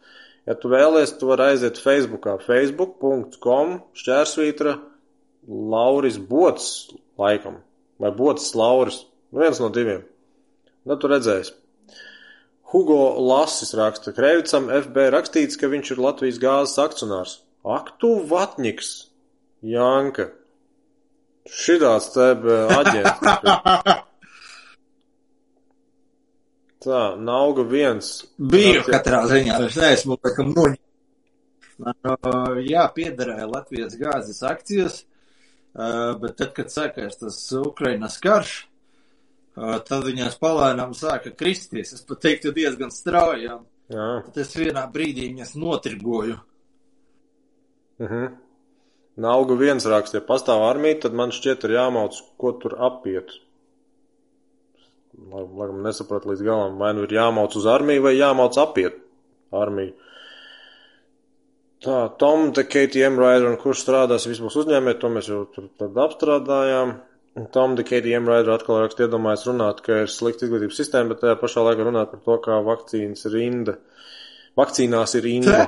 Ja tu vēlies, tu vari aiziet Facebookā, facebook.com, šķērsvītra, Lauris Bots, laikam, vai Bots Lauris, nu viens no diviem. Nu, tu redzēsi. Hugo Lassis raksta, Kreivicam FB rakstīts, ka viņš ir Latvijas gāzes akcionārs. Ak, tu vatņiks, Janka. Šitāds te eh, aģents. [LAUGHS] Tā, nauga viens. Biju Raksta- katrā ziņā, es neesmu laikam noņēmis. Uh, jā, piederēja Latvijas gāzes akcijas, uh, bet tad, kad sākās tas Ukrainas karš, uh, tad viņās palēnām sāka kristies. Es pat teiktu diezgan straujām. Jā. Tad es vienā brīdī viņas notirgoju. Mhm. Nauga viens raksta, ja pastāv armija, tad man šķiet ir jāmauc, ko tur apiet. Laikam nesapratu līdz galam, vai nu ir jāmauc uz armiju vai jāmauc apiet armiju. Tā, Tom, te KTM Rider, un kurš strādās vispār uzņēmē, to mēs jau tur tad apstrādājām. Tom, de KTM Rider atkal raksta iedomājas runāt, ka ir slikta izglītības sistēma, bet tajā pašā laikā runāt par to, kā vakcīnas ir rinda. Vakcīnās ir rinda.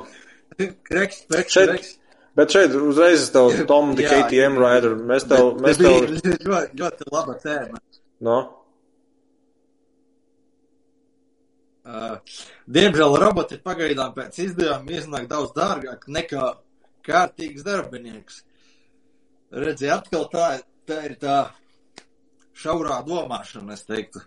Kreks, kreks, Šeit- kreks. Bet šeit uzreiz es tev, Tom, de Jā, KTM jā. Rider, mēs tev, mēs tev, ļoti, ļoti laba tēma. no, Uh, diemžēl roboti pagaidām pēc izdevuma iznāk daudz dārgāk nekā kārtīgs darbinieks. Redziet, atkal tā, tā ir tā šaurā domāšana, es teiktu.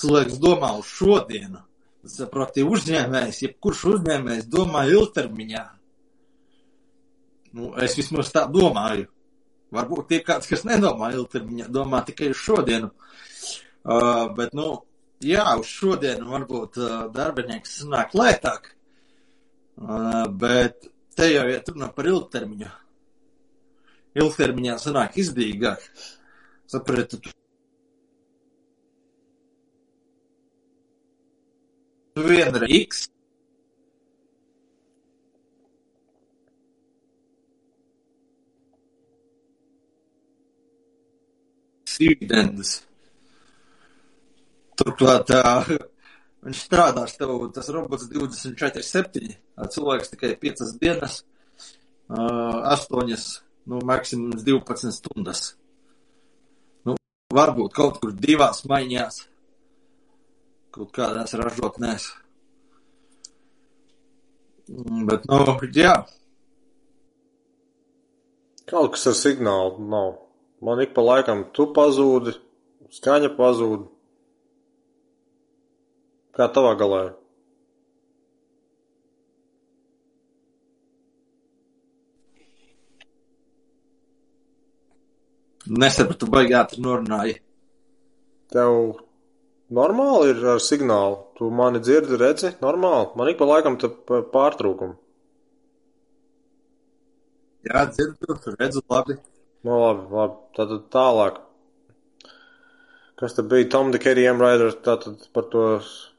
Cilvēks domā uz šodienu. Saproti, uzņēmējs, jebkurš uzņēmējs domā ilgtermiņā. Nu, es vismaz tā domāju. Varbūt ir kāds, kas nedomā ilgtermiņā, domā tikai uz šodienu. Uh, bet, nu, jā, uz šodienu varbūt darbinieks sanāk lētāk, bet te jau iet runā par ilgtermiņu. Ilgtermiņā sanāk izdevīgāk. Sapratu, tu tu vienreiz X dividendes. Turklāt tā, viņš strādās tev, tas robots 24-7, cilvēks tikai 5 dienas, 8, nu, maksimums 12 stundas. Nu, varbūt kaut kur divās maiņās, kaut kādās ražotnēs. Bet, nu, jā. Kaut kas ar signālu nav. Man ik pa laikam tu pazūdi, skaņa pazūd. Kā tavā galā? Nesapratu, baigi ātri norunāji. Tev normāli ir ar signālu. Tu mani dzirdi, redzi, normāli. Man ik pa laikam te pārtrūkumi. Jā, dzirdu, redzu labi. Nu, labi, labi. Tātad tālāk. Kas tad bija Tom Dekeriem Raider, tātad par to,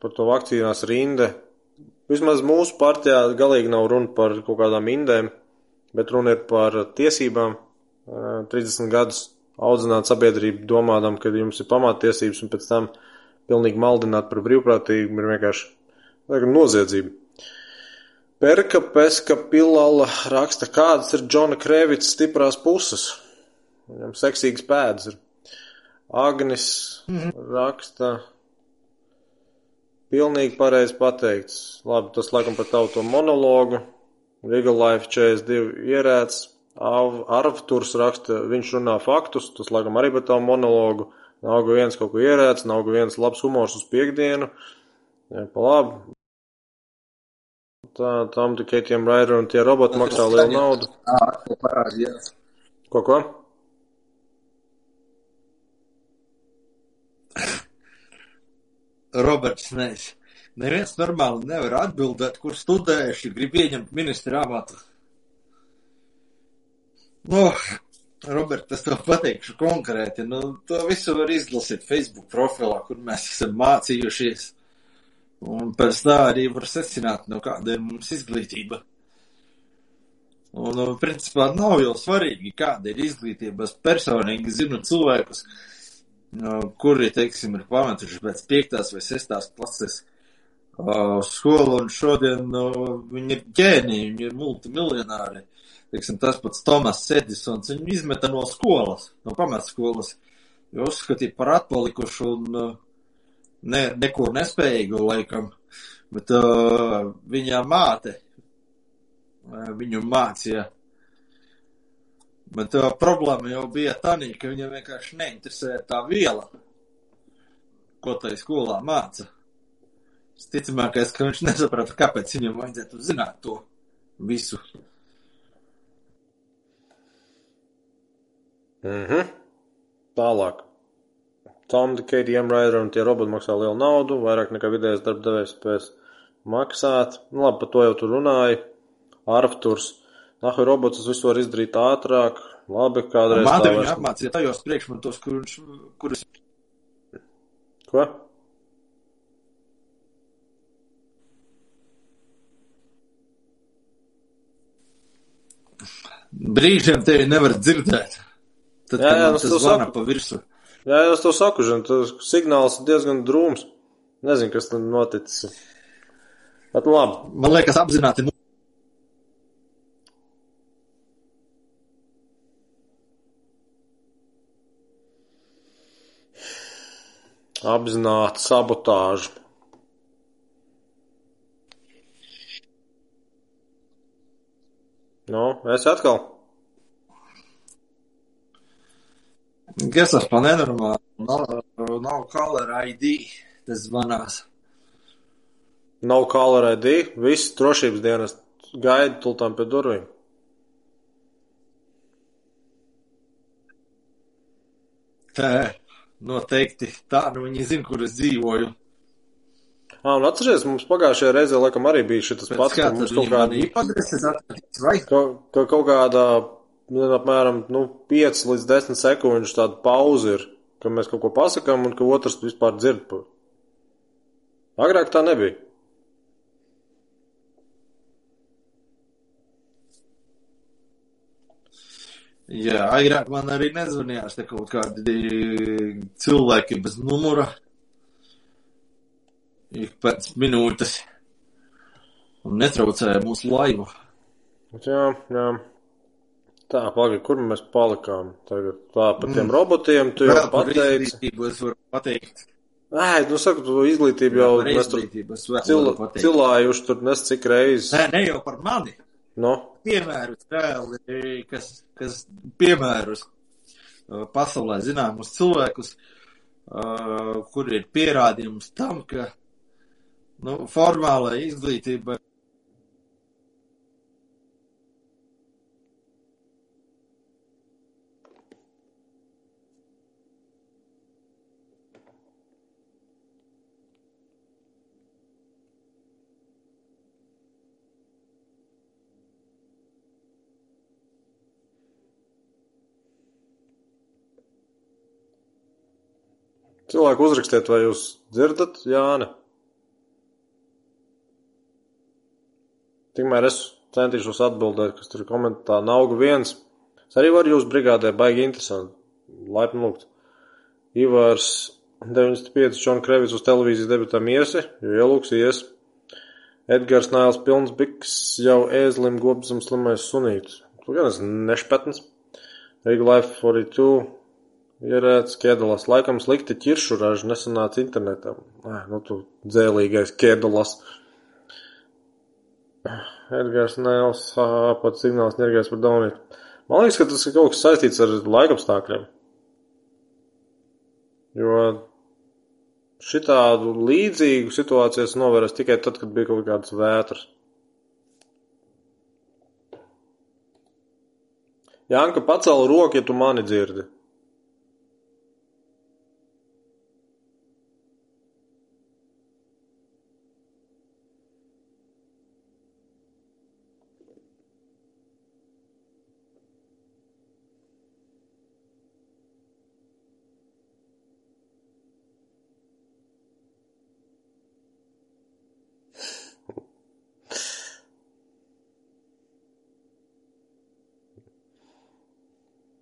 par to vakcīnās rinde. Vismaz mūsu partijā galīgi nav runa par kaut kādām indēm, bet runa ir par tiesībām. 30 gadus audzināt sabiedrību domādam, ka jums ir pamātiesības un pēc tam pilnīgi maldināt par brīvprātīgu ir vienkārši noziedzība. Perka Peska Pilala raksta, kādas ir Džona Krēvits stiprās puses. Viņam seksīgas pēdas ir. Agnis raksta, pilnīgi pareizi pateikts. Labi, tas laikam par tavu to monologu. Regal Life 42 ierēts. Arvturs raksta, viņš runā faktus, tas laikam arī par tavu monologu. Nav viens kaut ko ierēts, nav viens labs humors uz piekdienu. Jā, pa labi. Tā, tam tikai tiem Raider un tie roboti maksā lielu naudu. Ko, ko? [COUGHS] Roberts Nēs. Neviens normāli nevar atbildēt, kur studējuši, grib ieņemt ministra amatu. Nu, Robert, es tev pateikšu konkrēti, nu, to visu var izlasīt Facebook profilā, kur mēs esam mācījušies. Un pēc tā arī var secināt, no kāda ir mums izglītība. Un, principā, nav jau svarīgi, kāda ir izglītība. Es personīgi zinu cilvēkus, kuri, teiksim, ir pametuši pēc piektās vai sestās klases skolu, un šodien uh, viņi ir ģēniji, viņi ir multimiljonāri. Teiksim, tas pats Tomas Edisons, viņu izmeta no skolas, no pamatskolas, jo uzskatīja par atpalikušu un ne, nekur nespējīgu laikam, bet uh, viņa māte viņu mācīja Bet uh, problēma jau bija tā, ka viņam vienkārši neinteresēja tā viela, ko tai skolā māca. Ticamākais, ka viņš nesaprata, kāpēc viņam vajadzētu zināt to visu. Mhm. Tālāk. Tom, Katie, Rider un tie roboti maksā lielu naudu, vairāk nekā vidējais darbdevējs spēs maksāt. Nu, labi, par to jau tu runāji. Arfturs Nahu robots visu var izdarīt ātrāk, labi, kādreiz. Māte viņu vairs... apmācīja tajos priekšmetos, kurus. kurus... Ko? Brīžiem tevi nevar dzirdēt. Tad, jā, jā, tas zvana pa virsu. Jā, jā, es to saku, žin, tas signāls ir diezgan drūms. Nezinu, kas tam noticis. Bet labi. Man liekas, apzināti apzināta sabotāža. Nu, es atkal. Kas tas pa nenormāli? Nav, nav caller ID, tas zvanās. Nav caller ID, viss drošības dienas gaida tultām pie durvīm. Tā. Noteikti tā, nu viņi zina, kur es dzīvoju. Ā, un atceries, mums pagājušajā reizē, laikam, arī bija šis pats, kā ka mums kaut kāda, iepadreses atradīs, vai? ka, ka kaut kādā, nu, apmēram, nu, 5 līdz 10 sekundžu tāda pauze ir, ka mēs kaut ko pasakām un ka otrs vispār dzird. Agrāk tā nebija. Jā, agrāk man arī nezvanījās te kaut kādi cilvēki bez numura. Ik pēc minūtes. Un netraucēja mūsu laivu. Jā, jā. Tā, pagaidi, kur mēs palikām? Tagad tā par tiem robotiem, tu jau pateici. es varu pateikt. Nē, nu saka, tu izglītību jau mēs tur cilājuši tur nes cik reizes. Nē, ne jau par mani. Nu, Piemērus reāli, kas, kas piemērus uh, pasaulē zināmus cilvēkus, uh, kur ir pierādījums tam, ka nu, formālai izglītībai cilvēku uzrakstiet, vai jūs dzirdat, Jāni? Tikmēr es centīšos atbildēt, kas tur komentā. Nauga viens. Es arī varu jūs brigādē, baigi interesanti. Laipni lūgt. Ivars 95, Čon Krevis uz televīzijas debitām iesi, jo ielūks ies. Edgars Nēls pilns biks jau ēzlim gobzam slimais sunīts. Tu gan esi nešpetns. Riga Life 42. Ierēts ķēdalas. Laikam slikti ķiršuraži nesanāca internetam. Ai, nu tu dzēlīgais ķēdalas. Edgars Nēls, pat signāls nergais par daunīt. Man liekas, ka tas ir kaut kas saistīts ar laikapstākļiem. Jo šitādu līdzīgu situāciju es novēros tikai tad, kad bija kaut kāds vētras. Janka, pacēl roku, ja tu mani dzirdi.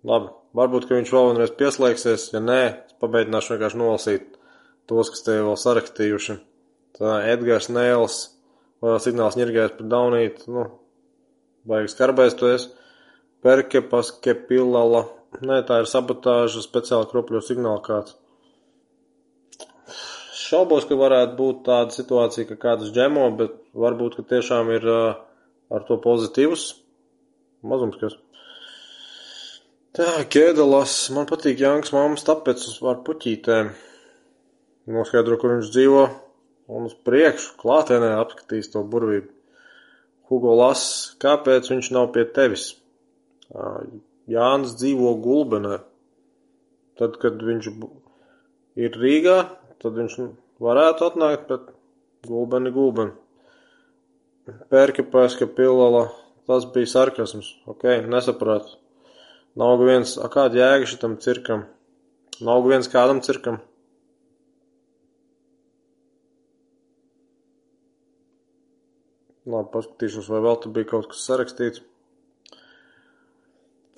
Labi, varbūt, ka viņš vēl vienreiz pieslēgsies, ja nē, es pamēģināšu vienkārši nolasīt tos, kas te vēl sarakstījuši. Tā Edgars Nēls, signāls ņirgājis par daunīt, nu, baigi skarbais tu esi. Perkepas kepilala, nē, tā ir sabotāža, speciāli kropļo signāli kāds. Šaubos, ka varētu būt tāda situācija, ka kāds džemo, bet varbūt, ka tiešām ir uh, ar to pozitīvs mazums, kas. Tā, ķēdelas, man patīk Janks mammas, tāpēc es varu puķītēm. Noskaidro, kur viņš dzīvo, un uz priekšu klātienē apskatīs to burvību. Hugo las, kāpēc viņš nav pie tevis? Jānis dzīvo Gulbenē. Tad, kad viņš ir Rīgā, tad viņš varētu atnākt, bet Gulbeni, Gulbeni. Pērkipēska pilala, tas bija sarkasms. Ok, nesapratu. Nav viens, a kāda jēga šitam cirkam? Nav viens kādam cirkam? Labi, paskatīšos, vai vēl tur bija kaut kas sarakstīts.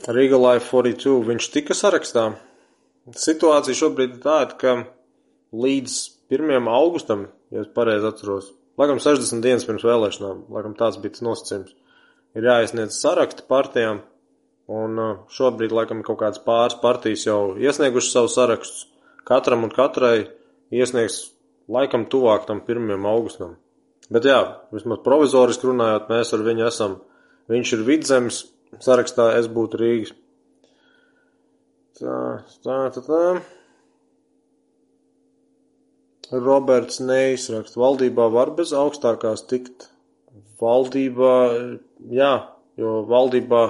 Riga Life 42, viņš tika sarakstā. Situācija šobrīd ir tāda, ka līdz 1. augustam, ja es pareizi atceros, laikam 60 dienas pirms vēlēšanām, laikam tāds bija tas nosacījums, ir jāiesniedz saraksti partijām, un uh, šobrīd laikam kaut kādas pāris partijas jau iesnieguši savu sarakstus. Katram un katrai iesniegs laikam tuvāk tam 1. augustam. Bet jā, vismaz provizoriski runājot, mēs ar viņu esam. Viņš ir vidzemes sarakstā, es būtu Rīgas. Tā, tā, tā, tā. Roberts Neis raksta, valdībā var bez augstākās tikt. Valdībā, jā, jo valdībā,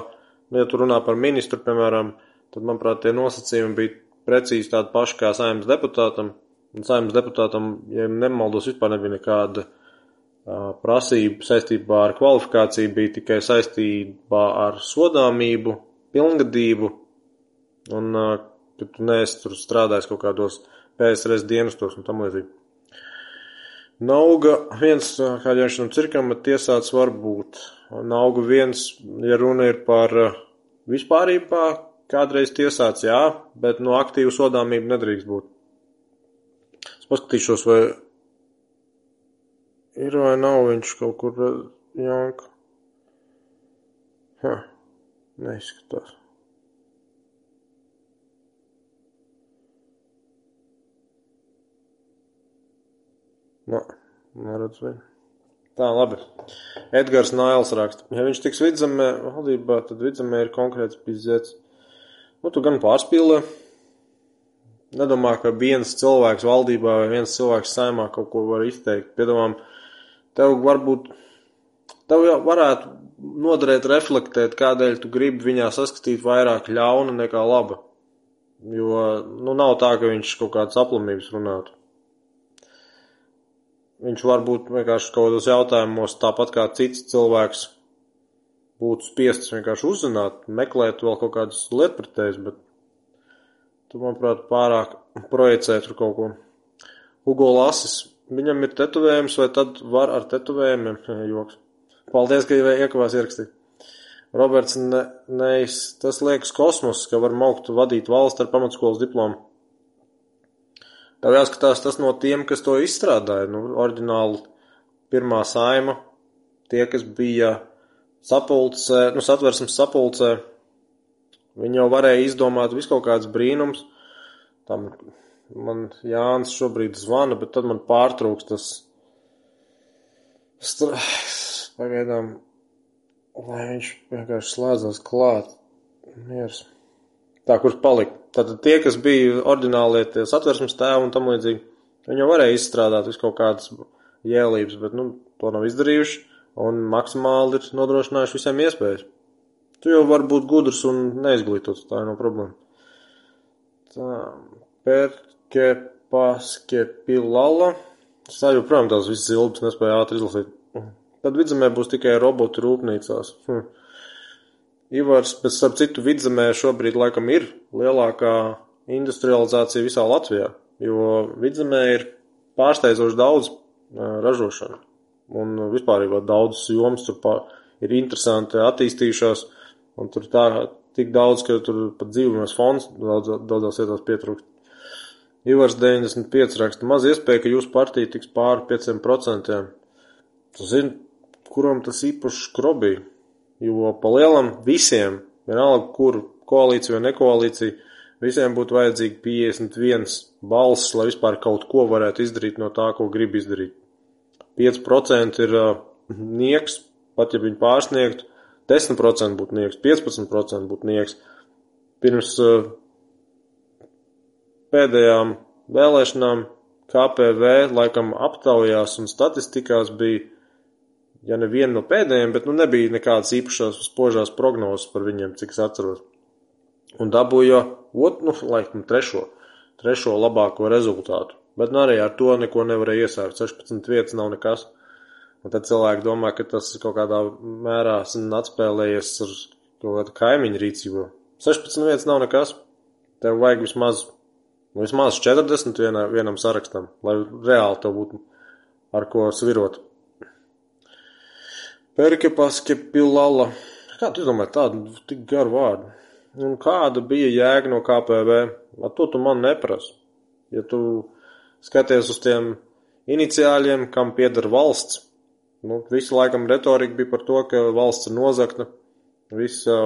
ja tu runā par ministru, piemēram, tad, manuprāt, tie nosacījumi bija precīzi tādi paši kā saimnes deputātam. Un saimnes deputātam, ja nemaldos, vispār nebija nekāda uh, prasība saistībā ar kvalifikāciju, bija tikai saistībā ar sodāmību, pilngadību, un uh, ka tu neesi tur strādājis kaut kādos PSRS dienestos un tam līdzīgi. Nauga viens, kā jau šim cirkam, tiesāts var būt. Nauga viens, ja runa ir par vispārībā, kādreiz tiesāts, jā, bet no aktīvu sodāmību nedrīkst būt. Es paskatīšos, vai ir vai nav viņš kaut kur jānka. Ha, neizskatās. No, neredz viņu. Tā, labi. Edgars Nails raksta. Ja viņš tiks vidzemē valdībā, tad vidzemē ir konkrēts bizzets. Nu, tu gan pārspīlē. Nedomā, ka viens cilvēks valdībā vai viens cilvēks saimā kaut ko var izteikt. Piedomām, tev varbūt, tev jau varētu noderēt reflektēt, kādēļ tu gribi viņā saskatīt vairāk ļauna nekā laba. Jo, nu, nav tā, ka viņš kaut kādas aplamības runātu. Viņš var būt vienkārši kaut kādos jautājumos tāpat kā cits cilvēks būtu spiests vienkārši uzzināt, meklēt vēl kaut kādus lietpratējus, bet tu, manuprāt, pārāk projicē tur kaut ko. Hugo Lasis, viņam ir tetovējums, vai tad var ar tetovējumiem? [LAUGHS] Joks. Paldies, ka iekavās ierakstīt. Roberts ne, Neis, tas liekas kosmos, ka var maukt vadīt valsts ar pamatskolas diplomu. Tev jāskatās tas no tiem, kas to izstrādāja. Nu, oriģināli pirmā saima, tie, kas bija sapulcē, nu, satversmes sapulcē, viņi jau varēja izdomāt visu kaut kāds brīnums. Tam man Jānis šobrīd zvana, bet tad man pārtrūks tas. Pagaidām, lai viņš vienkārši slēdzas klāt. Miers. Tā, kurš palika. Tātad tie, kas bija oriģinālie satversmes tēvi un tam līdzīgi, viņi jau varēja izstrādāt visu kaut kādas jēlības, bet, nu, to nav izdarījuši un maksimāli ir nodrošinājuši visiem iespējas. Tu jau vari būt gudrs un neizglītots, tā ir no problēma. Tā, perke paske pilala. Es tā joprojām tās visas zilbas nespēju ātri izlasīt. Tad vidzemē būs tikai robotu rūpnīcās. Hm. Ivars, bet starp citu vidzemē šobrīd laikam ir lielākā industrializācija visā Latvijā, jo vidzemē ir pārsteidzoši daudz ražošana. Un vispār jau daudzas jomas tur pār, ir interesanti attīstījušās, un tur tā tik daudz, ka tur pat dzīvības fonds daudz, daudzās vietās pietrūkst. Ivars 95 raksta, maz iespēja, ka jūsu partija tiks pāri 5%. Tu zini, kuram tas īpaši skrobī? Jo pa lielam visiem, vienalga, kur koalīcija vai nekoalīcija, visiem būtu vajadzīgi 51 balss, lai vispār kaut ko varētu izdarīt no tā, ko grib izdarīt. 5% ir uh, nieks, pat ja viņi pārsniegtu, 10% būtu nieks, 15% būtu nieks. Pirms uh, pēdējām vēlēšanām KPV laikam aptaujās un statistikās bija ja ne viena no pēdējiem, bet nu nebija nekādas īpašās spožās prognozes par viņiem, cik es atceros. Un dabūja otru, nu, laikam, trešo, trešo labāko rezultātu. Bet nu arī ar to neko nevarēja iesākt. 16 vietas nav nekas. Un tad cilvēki domā, ka tas ir kaut kādā mērā atspēlējies ar kaut kādu kaimiņu rīcību. 16 vietas nav nekas. Tev vajag vismaz, vismaz 40 vienā, vienam sarakstam, lai reāli tev būtu ar ko svirot. Perkepaske pilala. Kā tu domā, tādu tik garu vārdu? Un kāda bija jēga no KPV? Ar to tu man neprasi. Ja tu skaties uz tiem iniciāļiem, kam pieder valsts, nu, visu laikam retorika bija par to, ka valsts ir nozakta, visa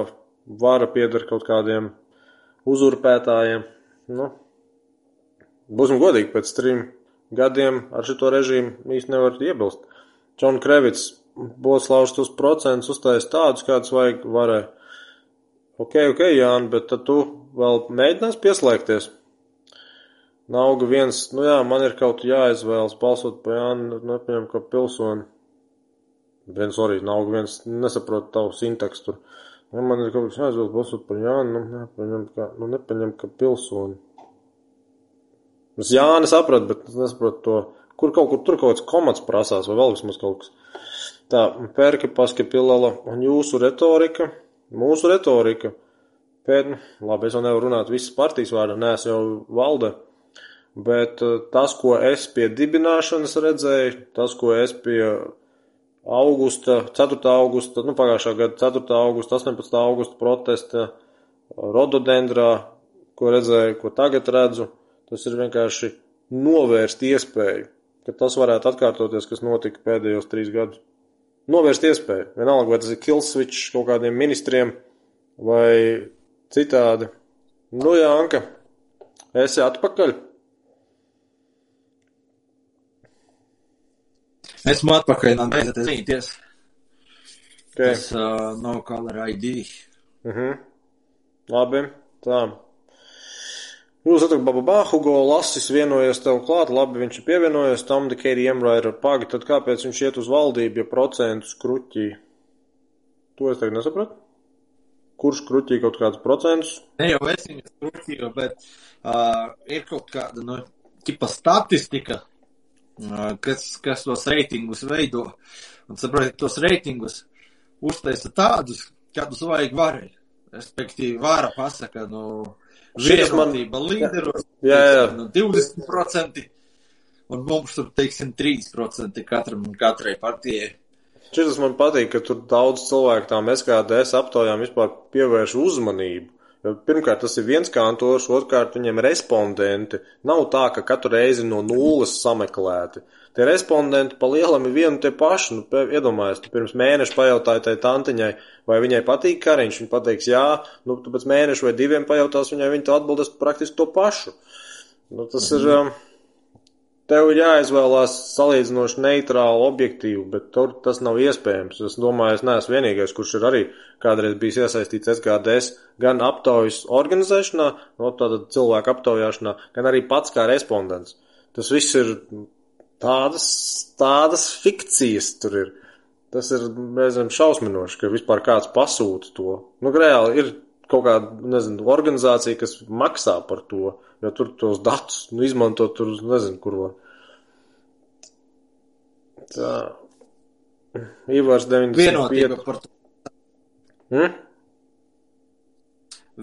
vara pieder kaut kādiem uzurpētājiem. Nu, būsim godīgi, pēc trim gadiem ar šito režīmu īsti nevar iebilst. Džon Krevits būs lauž tos procentus uztais tādus, kādus vajag varē. Ok, ok, Jāni, bet tad tu vēl mēģinās pieslēgties. Nauga viens, nu jā, man ir kaut jāizvēlas balsot par Jāni, nepaņem kā pilsoni. Viens arī nauga viens nesaprot tavu sintakstu tur. Ja man ir kaut kas jāizvēlas balsot par Jāni, nu nepaņem kā, nu nepaņem kā pilsoni. Es Jāni sapratu, bet es nesaprotu to, kur kaut kur tur kaut kāds komats prasās, vai vēl vismaz kaut kas. Tā, pērka paskapilala un jūsu retorika, mūsu retorika. Pēc, labi, es vēl nevaru runāt visas partijas vārdā, nē, es jau valde. Bet eh, tas, ko es pie dibināšanas redzēju, tas, ko es pie augusta, 4. augusta, nu pagājušā gada 4. augusta, 18. augusta protesta rododendrā, ko redzēju, ko tagad redzu, tas ir vienkārši novērst iespēju, ka tas varētu atkārtoties, kas notika pēdējos trīs gadus. Novērst iespēju. Vienalga, vai tas ir killswitch kaut kādiem ministriem vai citādi. Nu, jā, Anka, esi atpakaļ. Esmu atpakaļ, man beidzot zīties. Okay. Tas uh, nav color ID. Mhm. Uh -huh. Labi, tā. Jūs esat Babā, Hugo Lasis vienojies tev klāt, labi, viņš ir pievienojies tam, Dikēri Emra ir pagi, tad kāpēc viņš iet uz valdību, ja procentus kruķī? To es tagad nesapratu. Kurš kruķī kaut kādus procentus? Ne jau es viņus kruķīju, bet uh, ir kaut kāda, nu, tipa statistika, kas, kas tos reitingus veido. Un saprotiet, tos reitingus uztaisa tādus, kādus vajag varai. Respektīvi, vara pasaka, nu, vienotība man... līderos, jā, jā. Nu, 20%, un mums tur, teiksim, 3% katram un katrai partijai. Šis man patīk, ka tur daudz cilvēku tām SKDS aptaujām vispār pievērš uzmanību. Pirmkārt, tas ir viens kantors, otrkārt, viņiem respondenti nav tā, ka katru reizi no nulles sameklēti. Tie respondenti pa lielam ir vienu tie paši. Nu, iedomājies, tu pirms mēneša pajautāji tai tantiņai, vai viņai patīk kariņš, viņa pateiks jā, nu, tu pēc mēneša vai diviem pajautās viņai, viņa to atbildēs praktiski to pašu. Nu, tas mm -hmm. ir. Um, Tev ir jāizvēlās salīdzinoši neitrāli objektīvi, bet tur tas nav iespējams. Es domāju, es neesmu vienīgais, kurš ir arī kādreiz bijis iesaistīts SKDS gan aptaujas organizēšanā, no tāda cilvēka aptaujāšanā, gan arī pats kā respondents. Tas viss ir tādas, tādas fikcijas tur ir. Tas ir, nezinu, šausminoši, ka vispār kāds pasūta to. Nu, reāli ir kaut kāda, nezinu, organizācija, kas maksā par to jo tur tos datus nu, izmantot tur nezinu, kur var. Tā. Ivars 95. Vienotība par to. Hmm?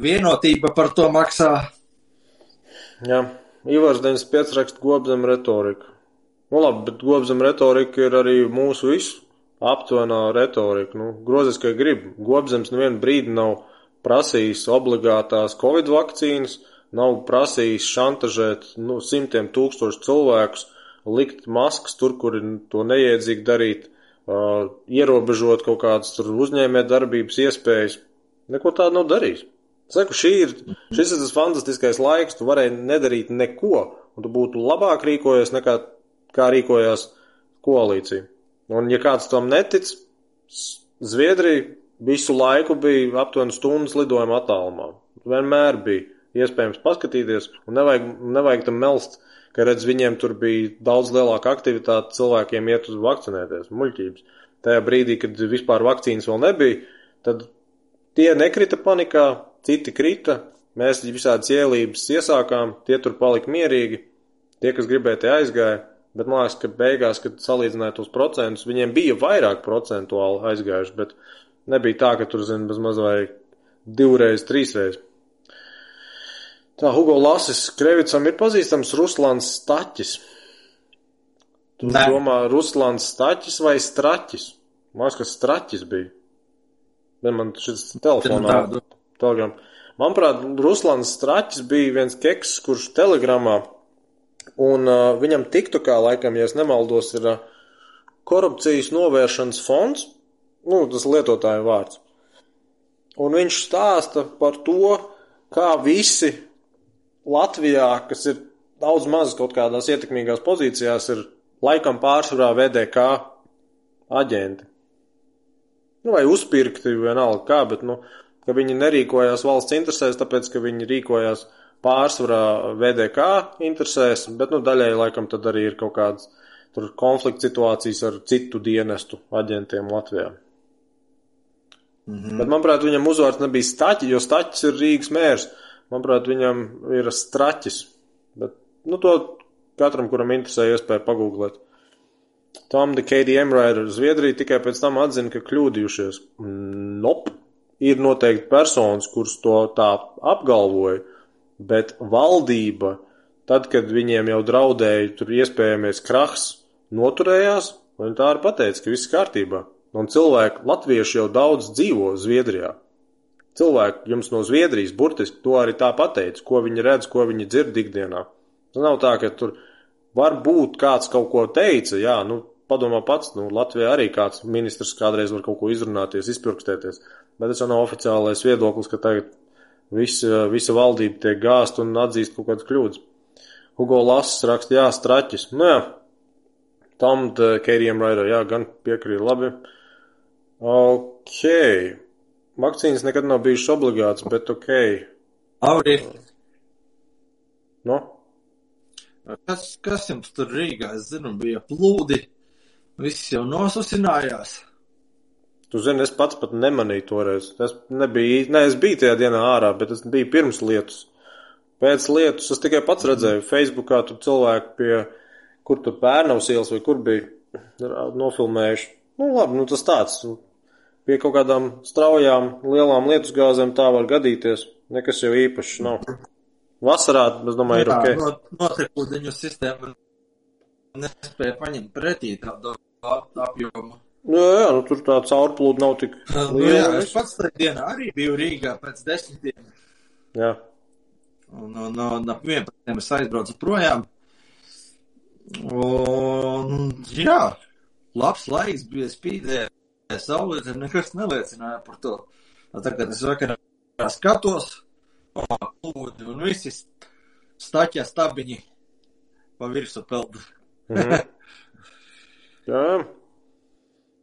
Vienotība par to maksā. Jā, Ivars 95 raksta gobzem retorika. Nu labi, bet gobzem retorika ir arī mūsu visu aptuvenā retorika. Nu, grozis, ka grib. Gobzems nevienu brīdi nav prasījis obligātās covid vakcīnas, nav prasījis šantažēt nu, simtiem tūkstošu cilvēkus, likt maskas tur, kur ir to neiedzīgi darīt, uh, ierobežot kaut kādas uzņēmē darbības iespējas. Neko tādu nav darījis. Saku, ir, šis ir tas fantastiskais laiks, tu varēji nedarīt neko, un tu būtu labāk rīkojies nekā kā rīkojās koalīcija. Un ja kāds tam netic, Zviedrija visu laiku bija aptuveni stundas lidojuma attālumā. Vienmēr bija iespējams paskatīties, un nevajag, nevajag tam melst, ka redz, viņiem tur bija daudz lielāka aktivitāte cilvēkiem iet uz vakcinēties, muļķības. Tajā brīdī, kad vispār vakcīnas vēl nebija, tad tie nekrita panikā, citi krita, mēs visādas ielības iesākām, tie tur palika mierīgi, tie, kas gribēja, tie aizgāja, bet man liekas, ka beigās, kad salīdzināja tos procentus, viņiem bija vairāk procentuāli aizgājuši, bet nebija tā, ka tur, zin, bez maz vai divreiz, trīsreiz. Tā Hugo Lasis Krevicam ir pazīstams Ruslans Staķis. Tu Nē. domā Ruslans Staķis vai Straķis? Man liekas, ka Straķis bija. Bet man šis telefonā. Telegram. Manuprāt, Ruslans Straķis bija viens keks, kurš telegramā, un uh, viņam tiktu kā laikam, ja es nemaldos, ir uh, korupcijas novēršanas fonds, nu, tas lietotāju vārds. Un viņš stāsta par to, kā visi Latvijā, kas ir daudz maz kaut kādās ietekmīgās pozīcijās, ir laikam pārsvarā VDK aģenti. Nu, vai uzpirkti, vienalga kā, bet, nu, ka viņi nerīkojās valsts interesēs, tāpēc, ka viņi rīkojās pārsvarā VDK interesēs, bet, nu, daļai laikam tad arī ir kaut kādas konflikta situācijas ar citu dienestu aģentiem Latvijā. Mm -hmm. Bet, manuprāt, viņam uzvārds nebija Staķis, jo Staķis ir Rīgas mērs. Manuprāt, viņam ir straķis, bet nu, to katram, kuram interesē, iespēja pagūglēt. Tom de Katie Emrider Zviedrija tikai pēc tam atzina, ka kļūdījušies. Nop, ir noteikti personas, kuras to tā apgalvoja, bet valdība, tad, kad viņiem jau draudēja tur iespējamies krahs, noturējās, un tā arī pateica, ka viss kārtībā. Un cilvēki, latvieši jau daudz dzīvo Zviedrijā. Cilvēki jums no Zviedrijas burtiski to arī tā pateica, ko viņi redz, ko viņi dzird ikdienā. Tas nav tā, ka tur varbūt kāds kaut ko teica, jā, nu, padomā pats, nu, Latvijā arī kāds ministrs kādreiz var kaut ko izrunāties, izpirkstēties, bet tas jau nav oficiālais viedoklis, ka tagad visa, visa valdība tiek gāst un atzīst kaut kādas kļūdas. Hugo Lasses raksta, jā, straķis, nu jā, tam Keirijam Raidar, jā, gan piekrīt labi. Ok. Vakcīnas nekad nav bijušas obligātas, bet ok. Auri, Nu, kas, kas jums tur Rīgā, es zinu, bija plūdi, viss jau nosusinājās. Tu zini, es pats pat nemanīju toreiz. Es nebiju, ne, es biju tajā dienā ārā, bet es biju pirms lietus. Pēc lietus es tikai pats redzēju Facebookā tur cilvēki pie, kur tur Pērnavas ielas vai kur bija nofilmējuši. Nu, labi, nu tas tāds. nu, Pie kaut kādām straujām, lielām lietusgāzēm tā var gadīties. Nekas jau īpašs nav. Vasarā, es domāju, ir ok. no, notekūdeņu sistēma nespēja paņemt pretī tādu ap- apjomu. Nu, jā, jā, nu tur tā caurplūda nav tik Nu, jā, liela. es pats tajā dienā arī biju Rīgā pēc desmitiem. Jā. Un, un, un ap 11. es aizbraucu projām. Un, jā, labs laiks bija spīdē. Saulīt nekas neliecināja par to. Un Tagad es vakarā skatos, plūdi un visi staķā stabiņi pa virsu peld. Mhm. [LAUGHS] Jā.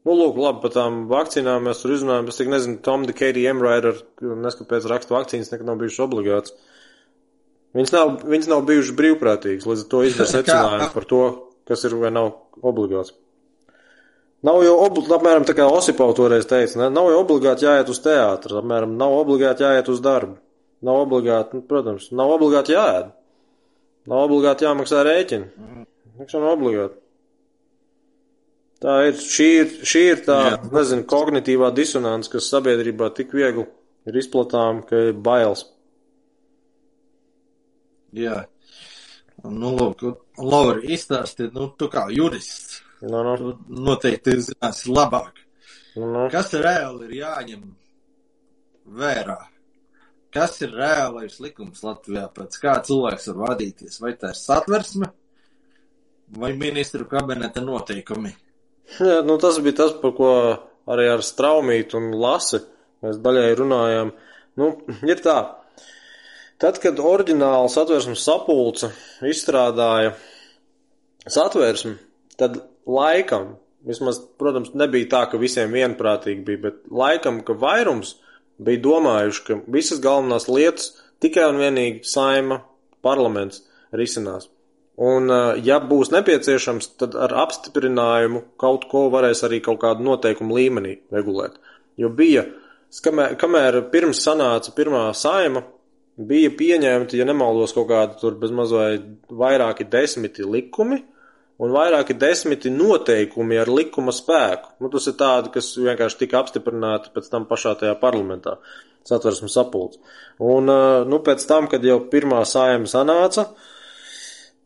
Nu, lūk, labi, par tām vakcīnām mēs tur izrunājam. Es tik nezinu, Tom de Katie Emrider, neskapēc raksta vakcīnas nekad nav bijušas obligāts. Viņas nav, viņas nav bijušas brīvprātīgas, līdz ar to [LAUGHS] izdara secinājumu par to, kas ir vai nav obligāts. Nav jau obligāti, apmēram tā kā Osipau toreiz teica, ne? nav jau obligāti jāiet uz teātru, apmēram nav obligāti jāiet uz darbu. Nav obligāti, nu, protams, nav obligāti jāēd. Nav obligāti jāmaksā rēķini. Viņš nav obligāti. Tā ir, šī ir, šī ir tā, Jā. nezinu, kognitīvā disonance, kas sabiedrībā tik viegli ir izplatām, ka ir bailes. Jā. Nu, lūk, Laura, izstāstiet, nu, tu kā jurists, Nu, nu, tu noteikti zināsi labāk. nu, nu. Kas reāli ir jāņem vērā? Kas ir reālais likums Latvijā, pēc kā cilvēks var vadīties? Vai tā ir satversme vai ministru kabineta noteikumi? Jā, nu, tas bija tas, par ko arī ar Straumītu un Lasi mēs daļai runājām. Nu, ir tā. Tad, kad oriģināli satversmes sapulce izstrādāja satversmi, tad laikam, vismaz, protams, nebija tā, ka visiem vienprātīgi bija, bet laikam, ka vairums bija domājuši, ka visas galvenās lietas tikai un vienīgi saima parlaments risinās. Un, uh, ja būs nepieciešams, tad ar apstiprinājumu kaut ko varēs arī kaut kādu noteikumu līmenī regulēt. Jo bija, skamēr, kamēr pirms sanāca pirmā saima, bija pieņemti, ja nemaldos, kaut kādi tur bez mazai vairāki desmiti likumi un vairāki desmiti noteikumi ar likuma spēku. Nu, tas ir tādi, kas vienkārši tika apstiprināti pēc tam pašā tajā parlamentā, satversmes sapulcs. Un, uh, nu, pēc tam, kad jau pirmā saima sanāca,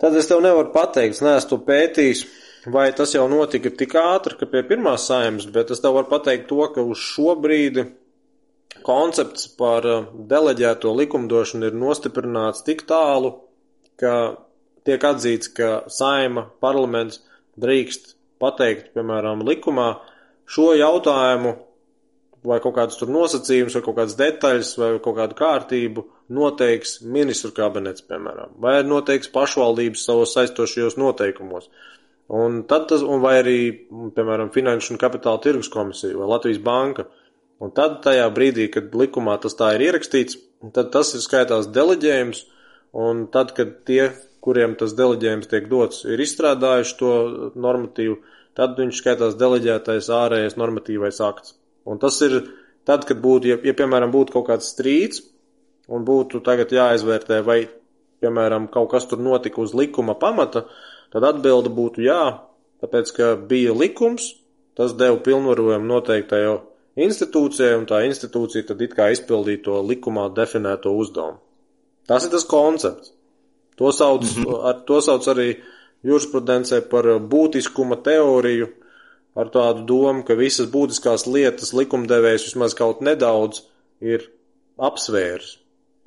Tad es tev nevaru pateikt, es neesmu to pētījis, vai tas jau notika tik ātri, ka pie pirmās saimnes, bet es tev varu pateikt to, ka uz šo brīdi koncepts par uh, deleģēto likumdošanu ir nostiprināts tik tālu, ka tiek atzīts, ka saima, parlaments drīkst pateikt, piemēram, likumā šo jautājumu vai kaut kādus tur nosacījumus, vai kaut kādas detaļas, vai kaut kādu kārtību noteiks ministru kabinets, piemēram, vai noteiks pašvaldības savos saistošajos noteikumos. Un tad tas, un vai arī, piemēram, Finanšu un Kapitāla tirgus komisija vai Latvijas banka. Un tad tajā brīdī, kad likumā tas tā ir ierakstīts, tad tas ir skaitās deleģējums, un tad, kad tie, kuriem tas deleģējums tiek dots, ir izstrādājuši to normatīvu, tad viņš skaitās deleģētais ārējais normatīvais akts. Un tas ir tad, kad būtu, ja, ja piemēram būtu kaut kāds strīds, un būtu tagad jāizvērtē, vai piemēram, kaut kas tur notika uz likuma pamata, tad atbilde būtu jā, tāpēc, ka bija likums, tas deva pilnvarojumu noteiktajai institūcijai, un tā institūcija tad it kā izpildīja to likumā definēto uzdevumu. Tas ir tas koncepts. To sauc, mm -hmm. ar, to sauc arī jurisprudencē par būtiskuma teoriju, ar tādu domu, ka visas būtiskās lietas likumdevējs vismaz kaut nedaudz ir apsvērs.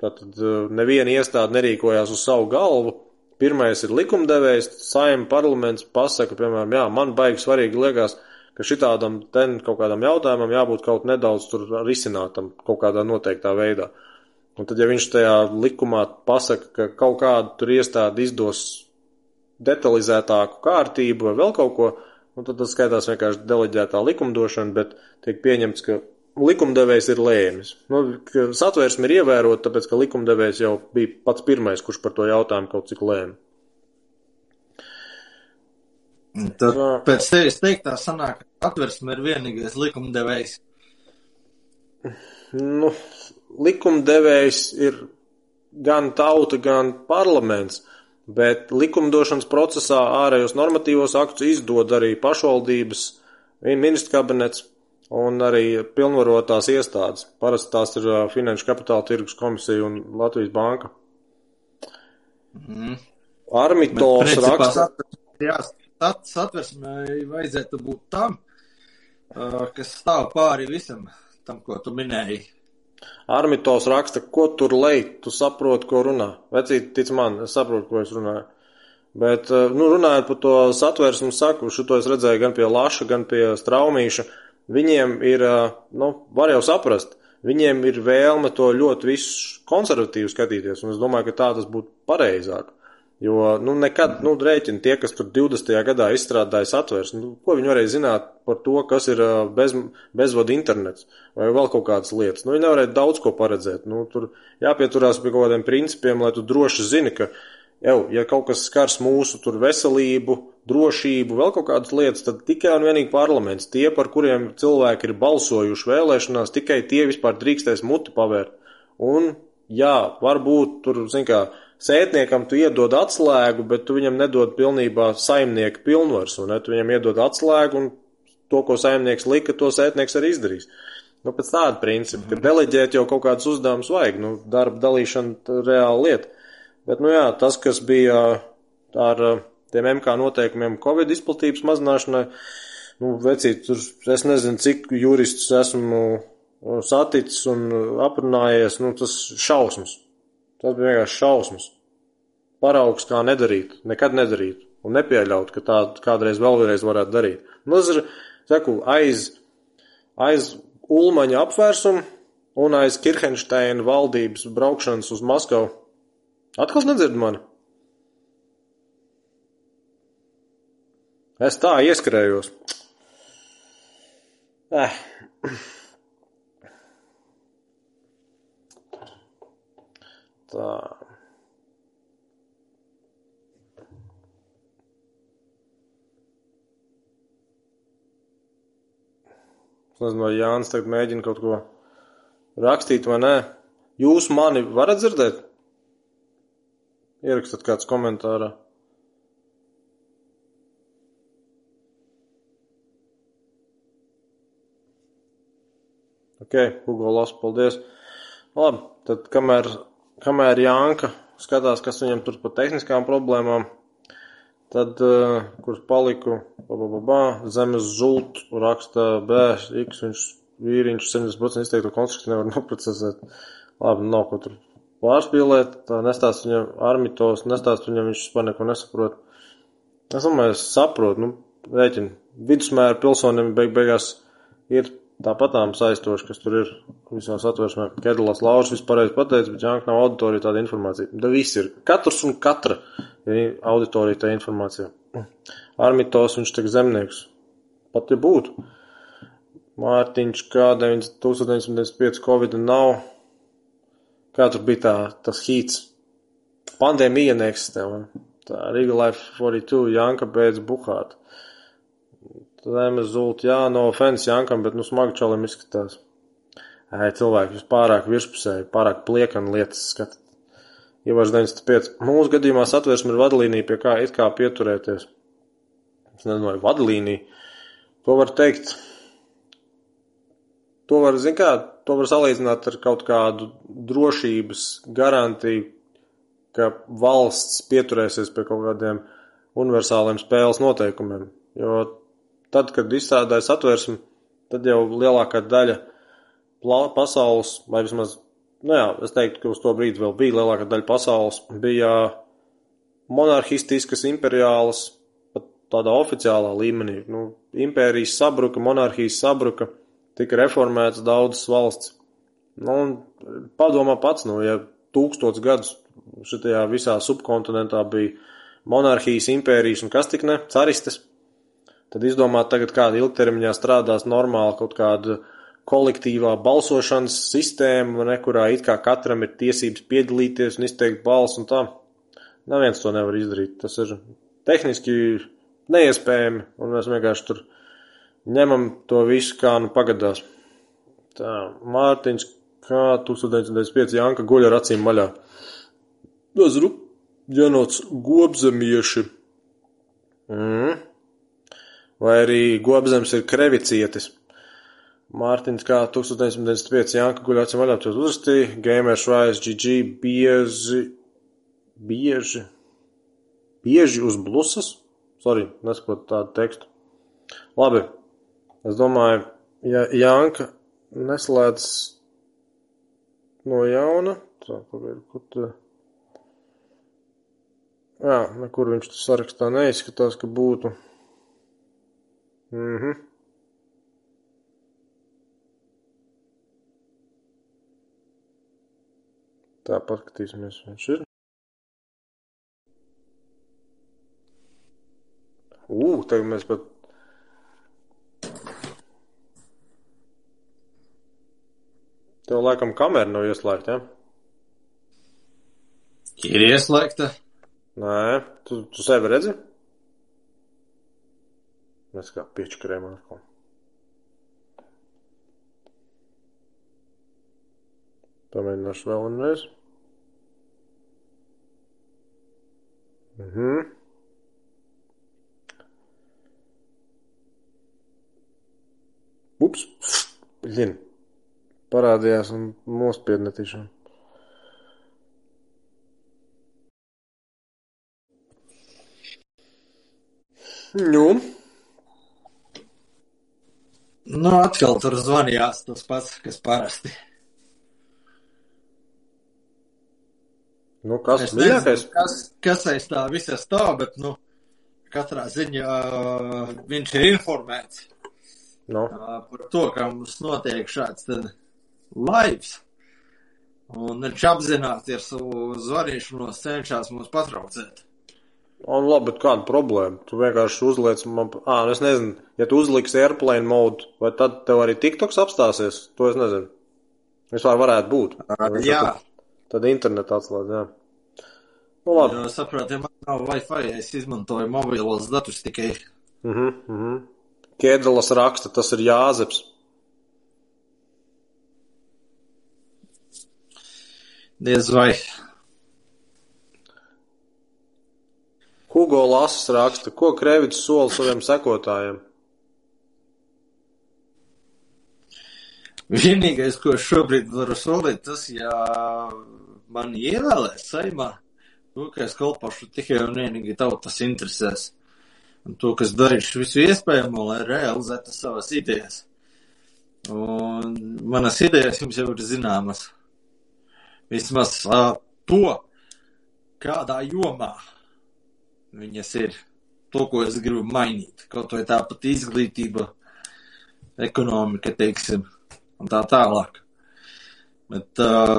Tātad eh, neviena iestāde nerīkojās uz savu galvu. Pirmais ir likumdevējs, saima parlaments pasaka, piemēram, jā, man baigi svarīgi liekas, ka šitādam ten kaut kādam jautājumam jābūt kaut nedaudz tur risinātam kaut kādā noteiktā veidā. Un tad, ja viņš tajā likumā pasaka, ka kaut kādu tur iestādi izdos detalizētāku kārtību vai vēl kaut ko, un tad tas skaitās vienkārši deleģētā likumdošana, bet tiek pieņemts, ka likumdevējs ir lēmis. Nu, satvērsme ir ievērota, tāpēc, ka likumdevējs jau bija pats pirmais, kurš par to jautājumu kaut cik lēma. Tad pēc tevis teiktā sanāk, ka atversme ir vienīgais likumdevējs. Nu, likumdevējs ir gan tauta, gan parlaments, bet likumdošanas procesā ārējos normatīvos aktus izdod arī pašvaldības, ministra kabinets, un arī pilnvarotās iestādes. Parasti tās ir Finanšu kapitāla tirgus komisija un Latvijas banka. Mm. Armitos raksta. Jā, satversmē vajadzētu būt tam, kas stāv pāri visam tam, ko tu minēji. Armitos raksta, ko tur lej, tu saproti, ko runā. Vecīt, tic man, es saprotu, ko es runāju. Bet, nu, runājot par to satversmu saku, šo to es redzēju gan pie Laša, gan pie Straumīša. Viņiem ir, nu, var jau saprast, viņiem ir vēlme to ļoti visu konservatīvi skatīties, un es domāju, ka tā tas būtu pareizāk. Jo, nu, nekad, nu, rēķini tie, kas tur 20. gadā izstrādāja satvers, nu, ko viņi varēja zināt par to, kas ir bez, bezvadu internets vai vēl kaut kādas lietas. Nu, viņi nevarēja daudz ko paredzēt. Nu, tur jāpieturās pie kaut kādiem principiem, lai tu droši zini, ka, jau, ja kaut kas skars mūsu tur veselību, drošību, vēl kaut kādas lietas, tad tikai un vienīgi parlaments, tie, par kuriem cilvēki ir balsojuši vēlēšanās, tikai tie vispār drīkstēs muti pavērt. Un, jā, varbūt tur, zin kā, sētniekam tu iedod atslēgu, bet tu viņam nedod pilnībā saimnieka pilnvars, un tu viņam iedod atslēgu, un to, ko saimnieks lika, to sētnieks arī izdarīs. Nu, pēc tāda principa, ka deleģēt jau kaut kādus uzdevumus vajag, nu, darba dalīšana reāla lieta. Bet, nu jā, tas, kas bija ar tiem MK noteikumiem Covid izplatības mazināšanai. Nu, vecīt, tur es nezinu, cik juristus esmu saticis un aprunājies, nu, tas šausmas. Tas bija vienkārši šausmas. Paraugs, kā nedarīt, nekad nedarīt un nepieļaut, ka tā kādreiz vēlreiz varētu darīt. Nu, tas ir, saku, aiz, aiz Ulmaņa apvērsumu un aiz Kirhensteina valdības braukšanas uz Maskavu. Atkal nedzird mani? Es tā ieskrējos. Eh. Tā. Es nezinu, vai Jānis tagad mēģina kaut ko rakstīt vai nē. Jūs mani varat dzirdēt? Ierakstat kāds komentārā. Ok, Hugo Loss, paldies. Labi, tad kamēr, kamēr Jānka skatās, kas viņam tur par tehniskām problēmām, tad, uh, kur paliku, ba, ba, ba, ba, zemes zult, raksta B, X, viņš vīriņš 70% izteikto konstrukciju nevar [LAUGHS] noprocesēt. Labi, nav ko tur pārspīlēt, tā nestāst viņam armitos, nestāst viņam, viņš vispār neko nesaprot. Es domāju, es saprotu, nu, rēķini, vidusmēra pilsonim beig beigās ir tāpatām saistoši, kas tur ir visās atvērsmē. Kedulās Lauris vispārreiz pateica, bet Jānka nav auditorija tāda informācija. Da viss ir. Katrs un katra ir auditorija tā informācija. Armitos viņš tik zemnieks. Pat ja būtu. Mārtiņš kā 1995 Covid nav. Kā tur bija tā, tas hīts. Pandēmija neeksistē. Tā Riga Life 42 Janka beidz buhāt. Zemes zult, jā, no offense Jankam, bet nu smagi čalim izskatās. Ē, cilvēki jūs pārāk virspusēji, pārāk pliekani lietas skat. Ievaž 95. Mūsu gadījumā satversme ir vadlīnija, pie kā it kā pieturēties. Es nezinu, vai vadlīnija. To var teikt. To var, zin kā, to var salīdzināt ar kaut kādu drošības garantiju, ka valsts pieturēsies pie kaut kādiem universāliem spēles noteikumiem. Jo tad, kad izstrādāja satversmi, tad jau lielākā daļa pasaules, vai vismaz, nu jā, es teiktu, ka uz to brīdi vēl bija lielākā daļa pasaules, bija monarhistiskas, imperiālas, pat tādā oficiālā līmenī. Nu, impērijas sabruka, monarhijas sabruka, tika reformētas daudzas valsts. Nu, un padomā pats, nu, ja tūkstots gadus šitajā visā subkontinentā bija monarhijas, impērijas un kas tik ne, caristes, tad izdomāt tagad kāda ilgtermiņā strādās normāli kaut kāda kolektīvā balsošanas sistēma, ne, kurā it kā katram ir tiesības piedalīties un izteikt balsu un tā. Neviens to nevar izdarīt. Tas ir tehniski neiespējami, un mēs vienkārši tur ņemam to visu, kā nu pagadās. Tā, Mārtiņš, kā 1995 Janka guļ ar acīm maļā. Dazru, ģenots gobzemieši. Mm. Vai arī gobzems ir krevicietis. Mārtiņš kā 1995 Janka guļ acīm maļā, tos uzrakstīja. Gamers Rise GG bieži, bieži, bieži uz blusas. Sorry, nesaprotu tādu tekstu. Labi, es domāju, ja Janka neslēdz no jauna, tā pagaid, kur tā. Jā, nekur viņš tur sarakstā neizskatās, ka būtu. Mhm. Tā paskatīsimies, viņš ir. Ū, tagad mēs pat. Tev laikam kamera nav ieslēgta, ja? Ir ieslēgta. Nē, tu, tu sevi redzi? Mēs kā piečkarējam atkal. Pamēģināšu vēl vienreiz. Mhm. Ups, blin. Parādījās un nospied netīšām. Nu, Nu, atkal tur zvanījās tas pats, kas parasti. nu kas Es mīļākais? nezinu, kas, kas aiz tā visa stāv, bet, nu, katrā ziņā uh, viņš ir informēts Nu, uh, par to, ka mums notiek šāds tad laivs. Un viņš apzināti ar savu zvanīšanos cenšas mūs patraucēt. Un labi, bet kāda problēma? Tu vienkārši uzliec man, ā, nu es nezinu, ja tu uzliksi airplane mode, vai tad tev arī TikToks apstāsies? To es nezinu. Vispār varētu būt. Uh, jā, Tad, tad internetu atslēdz, jā. Nu labi. jo saprot, ja man nav Wi-Fi, es izmantoju mobilos datus tikai. Mhm, mhm. Kēdelas raksta, tas ir Jāzeps. Diez vai. Hugo Lasas raksta, ko Krevits sola saviem sekotājiem. Vienīgais, ko šobrīd varu solīt, tas, ja man ievēlēs saimā, to, ka es kalpošu tikai un vienīgi tautas interesēs. Un to, ka es darīšu visu iespējamo, lai realizētu savas idejas. Un manas idejas jums jau ir zināmas. Vismaz uh, to, kādā jomā viņas ir. To, ko es gribu mainīt. Kaut vai tāpat izglītība, ekonomika, teiksim un tā tālāk. Bet uh,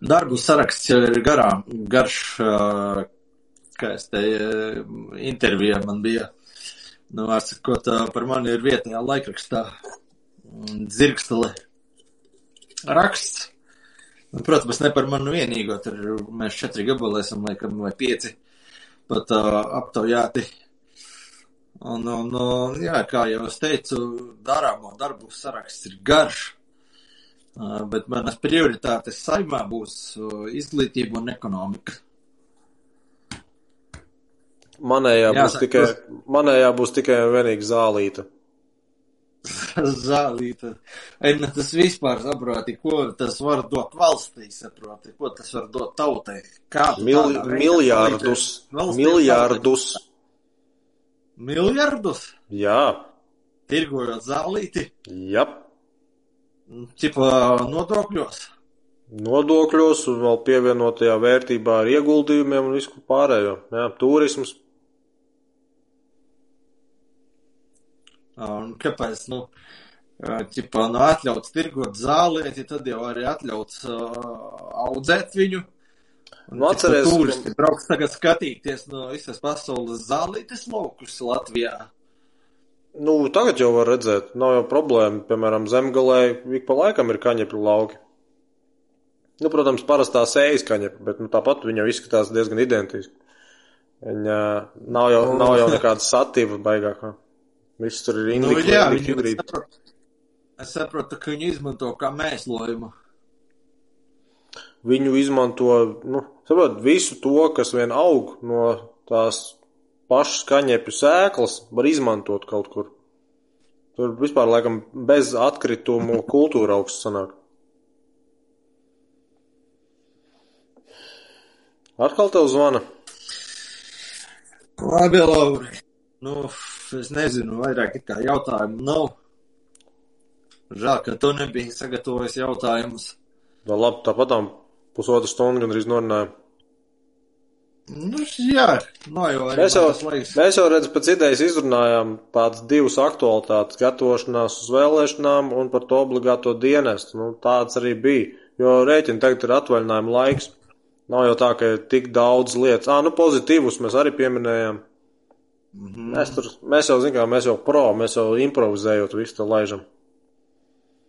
darbu saraksts jau ir garām, garš, uh, kā es te uh, intervijā man bija, nu, atsakot, uh, par mani ir vietējā laikrakstā dzirkstele raksts. Nu, protams, ne par manu vienīgo, tur mēs četri gabali esam, laikam, vai pieci pat uh, aptaujāti. Un, un, un, jā, kā jau es teicu, darāmo darbu saraksts ir garš. Uh, bet manas prioritātes saimā būs uh, izglītība un ekonomika. Manējā būs, Jāsaka, tikai, tas- manējā būs tikai un vienīgi zālīta. [LAUGHS] Zālīta. Nu tas vispār saproti, ko tas var dot valstī, saproti, ko tas var dot tautai. Kā tu Mil, miljārdus. Miljārdus. tautai? Miljardus? Jā, Tirgojot zālīti, jap. ķipa nodokļos. Nodokļos un vēl pievienotajā vērtībā ar ieguldījumiem un visu pārējo. Jā, turisms. Un kāpēc, nu, ķipa, nu, atļauts tirgot zālieti, tad jau arī atļauts uh, audzēt viņu. Nu, atceries, ķipa, turisti brauks tagad skatīties no visas pasaules zālītes laukus Latvijā. Nu, tagad jau var redzēt, nav jau problēma. Piemēram, zemgalē ik pa laikam ir kaņepļu lauki. Nu, protams, parastā sējas kaņepļa, bet nu, tāpat viņa izskatās diezgan identiski. Viņa nav jau, nav jau nekāda satīva baigākā. Viss tur ir Nu, indīgi, jā, nu, viņi hibrīdi. saprot, es saprotu, ka viņi izmanto kā mēslojumu. Viņu izmanto, nu, saprot, visu to, kas vien aug no tās pašas kaņepju sēklas, var izmantot kaut kur. Tur vispār, laikam, bez atkritumu [LAUGHS] kultūra augsts sanāk. Atkal tev zvana. Labi, Lauri. Nu, es nezinu, vairāk it kā jautājumu nav. Žēl, ka tu nebija sagatavojis jautājumus. Tā labi, tāpatām pusotru stundu gandrīz norunājām. Nu, jā, no jau arī Mēs jau, mēs jau redz, pēc idejas izrunājām tādas divas aktualitātes - gatavošanās uz vēlēšanām un par to obligāto dienestu. Nu, tāds arī bija, jo rēķini tagad ir atvaļinājuma laiks. Nav jau tā, ka ir tik daudz lietas. Ā, nu pozitīvus mēs arī pieminējām. -hmm. Mēs, tur, mēs jau, zinām, mēs jau pro, mēs jau improvizējot visu to laižam.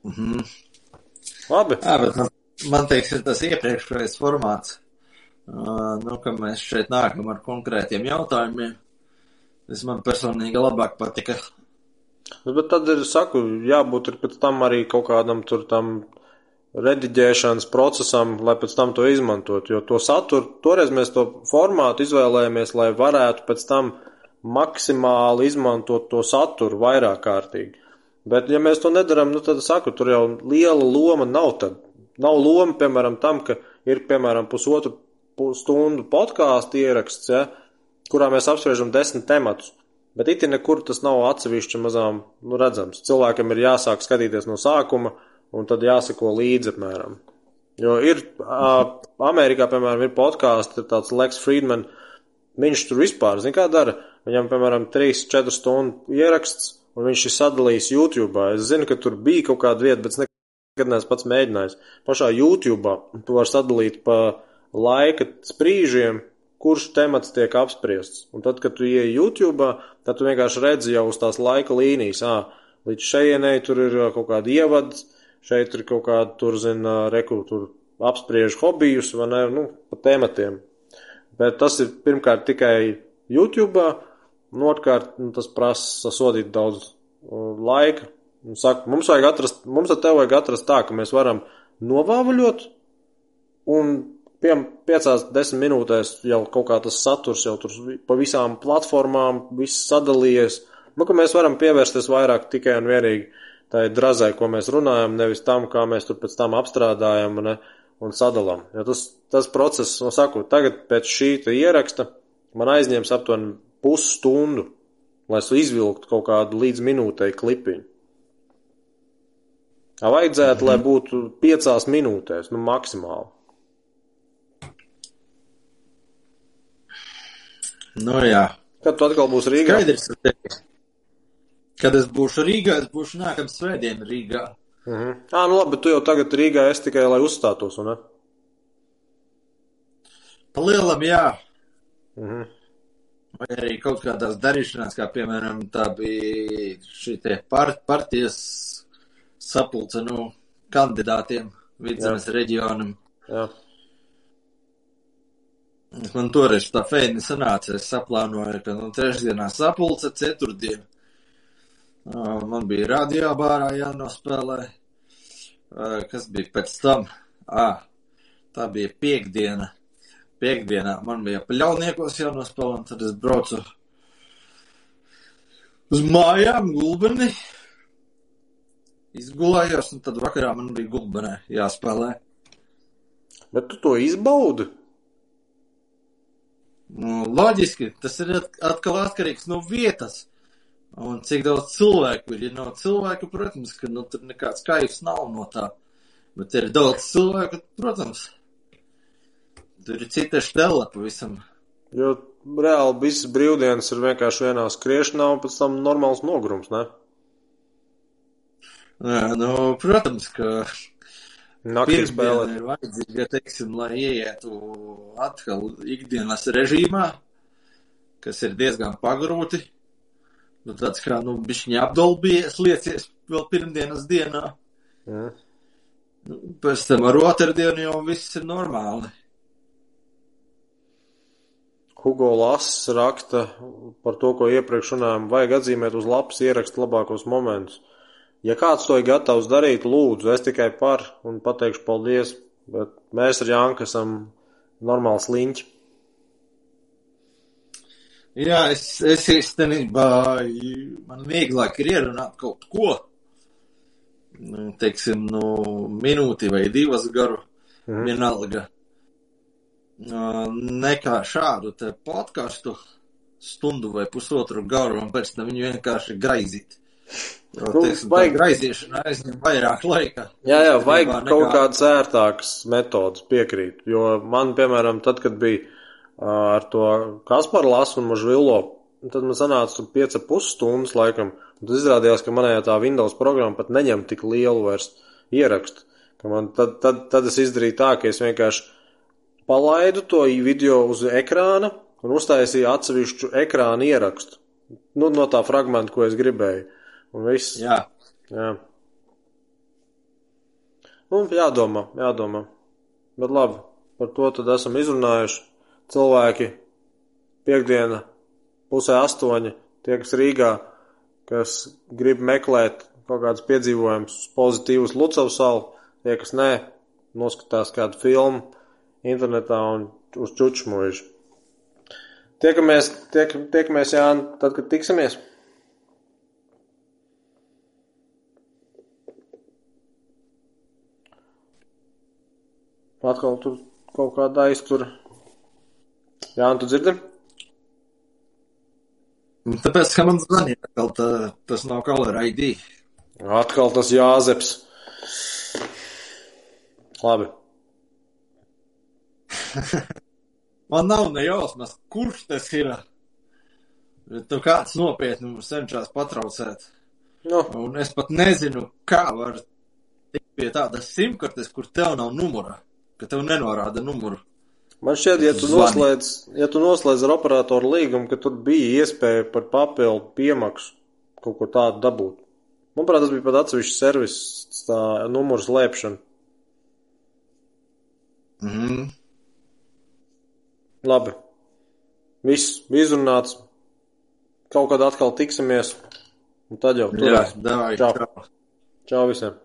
Mm -hmm. Labi, Jā, bet man, man teiks, ir tas iepriekšējais formāts. Uh, nu, ka mēs šeit nākam ar konkrētiem jautājumiem. Tas man personīgi labāk patika. Nu, bet tad ir, saku, jābūt ir pēc tam arī kaut kādam tur tam rediģēšanas procesam, lai pēc tam to izmantot, jo to saturu, toreiz mēs to formātu izvēlējāmies, lai varētu pēc tam maksimāli izmantot to saturu vairāk kārtīgi. Bet, ja mēs to nedaram, nu, tad saku, tur jau liela loma nav tad. Nav loma, piemēram, tam, ka ir, piemēram, pusotru pu- stundu podkāstu ieraksts, ja, kurā mēs apspriežam desmit tematus. Bet it nekur tas nav atsevišķi mazām, nu, redzams. Cilvēkam ir jāsāk skatīties no sākuma, un tad jāsako līdzi apmēram. Jo ir, uh, Amerikā, piemēram, ir podkāsts, tāds Lex Friedman, viņš tur vispār, zin kā dara, viņam, piemēram, 3-4 stundu ieraksts, un viņš ir sadalījis YouTube. Es zinu, ka tur bija kaut kāda vieta, bet es nekad neesmu pats mēģinājis. Pašā YouTube tu vari sadalīt pa laika sprīžiem, kurš temats tiek apspriests. Un tad, kad tu ieej YouTube, tad tu vienkārši redzi jau uz tās laika līnijas. Ā, līdz šejienei tur ir kaut kāda ievads, šeit ir kaut kāda, tur zina, reku, tur apspriež hobijus vai ne, nu, pa tematiem. Bet tas ir pirmkārt tikai YouTube, un otrkārt nu, tas prasa sasodīt daudz uh, laika. Un saka, mums vajag atrast, mums ar tevi vajag atrast tā, ka mēs varam novāvaļot un pie, piecās, desmit minūtēs jau kaut kā tas saturs jau tur pa visām platformām, viss sadalījies. Nu, ka mēs varam pievērsties vairāk tikai un vienīgi tai drazai, ko mēs runājam, nevis tam, kā mēs tur pēc tam apstrādājam ne, un sadalām. Jo tas, tas process, nu, saku, tagad pēc šī ieraksta man aizņems aptuveni pusstundu, lai izvilktu kaut kādu līdz minūtei klipiņu. Vajadzētu, lai būtu piecās minūtēs, nu, maksimāli. Nu jā. Kad tu atkal būsi Rīgā? Skaidrs, kad es būšu Rīgā, es būšu nākamā svētdiena Rīgā. Mhm. Ā, nu labi, tu jau tagad Rīgā esi tikai, lai uzstātos, un ne? Palielam, jā. Mhm. Vai arī kaut kādās darīšanās, kā piemēram tā bija šī te par, partijas sapulce no kandidātiem vidzemes reģionam. Jā. Man toreiz tā feini sanāca, es saplānoju, ka no trešdienā sapulce, ceturtdien. Man bija radio bārā jānospēlē. Kas bija pēc tam? Ah, tā bija piekdiena. Piekdienā man bija paļauniekos jānospēlē, un tad es braucu uz mājām, gulbeni. Izgulējos, un tad vakarā man bija gulbenē jāspēlē. Bet tu to izbaudi? Nu, loģiski, tas ir atkal atkarīgs no vietas. Un cik daudz cilvēku ir. Ja nav cilvēku, protams, ka nu, tur nekāds kaifs nav no tā. Bet ir daudz cilvēku, protams. Tur ir cita štela pavisam. Jo reāli visas brīvdienas ir vienkārši vienā skriešanā un pēc tam normāls nogrums, ne? Jā, nu, protams, ka Naktī spēlēt. ir vajadzīga, teiksim, lai ieietu atkal ikdienas režīmā, kas ir diezgan pagrūti. Nu, tāds kā, nu, bišķiņa apdolbījies liecies vēl pirmdienas dienā. Jā. Nu, Pēc tam ar otrdienu jau viss ir normāli. Hugo Lass raksta par to, ko iepriekš runājām, vajag atzīmēt uz lapas ierakst labākos momentus. Ja kāds to ir gatavs darīt, lūdzu, es tikai par un pateikšu paldies, bet mēs ar Jānku esam normāls liņķi. Jā, es, es īstenībā, man vieglāk ir ierunāt kaut ko, nu, teiksim, nu, minūti vai divas garu, Mhm. vienalga, nekā šādu te podkastu stundu vai pusotru garu, un pēc tam viņu vienkārši graizīt. Jo, Nu, teiksim, vajag- graizīšana aizņem vairāk laika. Jā, jā, vajag Īstenībā kaut nekā- kādas ērtākas metodas piekrīt, jo man, piemēram, tad, kad bija ar to Kasparu lasu un Mažvilo, tad man sanāca tur 5,5 stundas laikam, un tad izrādījās, ka manējā tā Windows programma pat neņem tik lielu vairs ierakstu, ka man tad, tad, tad es izdarīju tā, ka es vienkārši palaidu to video uz ekrāna un uztaisīju atsevišķu ekrāna ierakstu. Nu, no tā fragmenta, ko es gribēju. Un viss. Jā, Jā. Nu, jādomā, jādomā. Bet labi, par to tad esam izrunājuši. Cilvēki piekdiena, pusē astoņi, tie, kas Rīgā, kas grib meklēt kaut kādus piedzīvojumus pozitīvus Lucavas salu, tie, kas nē, noskatās kādu filmu internetā un uz čučmuižu. Tiekamies, tiek, tiekamies, Jāni, tad, kad tiksimies. Atkal tur kaut kāda aiztur. Jā, tu dzirdi? un tāpēc, ka man zvanīja, atkal tā, tas nav Caller ID. Atkal tas Jāzeps. Labi. Man nav ne jausmas, kurš tas ir. Bet tu kāds nopietni mums cenšas patraucēt. Nu, Un es pat nezinu, kā var tikt pie tādas simkartes, kur tev nav numura, ka tev nenorāda numuru. man šķiet, ja tu noslēdz, ja tu noslēdz ar operatoru līgumu, ka tur bija iespēja par papildu piemaksu kaut ko tādu dabūt. Manuprāt, tas bija pat atsevišķs servis, tā numuru slēpšana. Mm. Labi. Viss izrunāts. Kaut kad atkal tiksimies. Un tad jau tur. Jā, davai. Čau. čau. Visiem!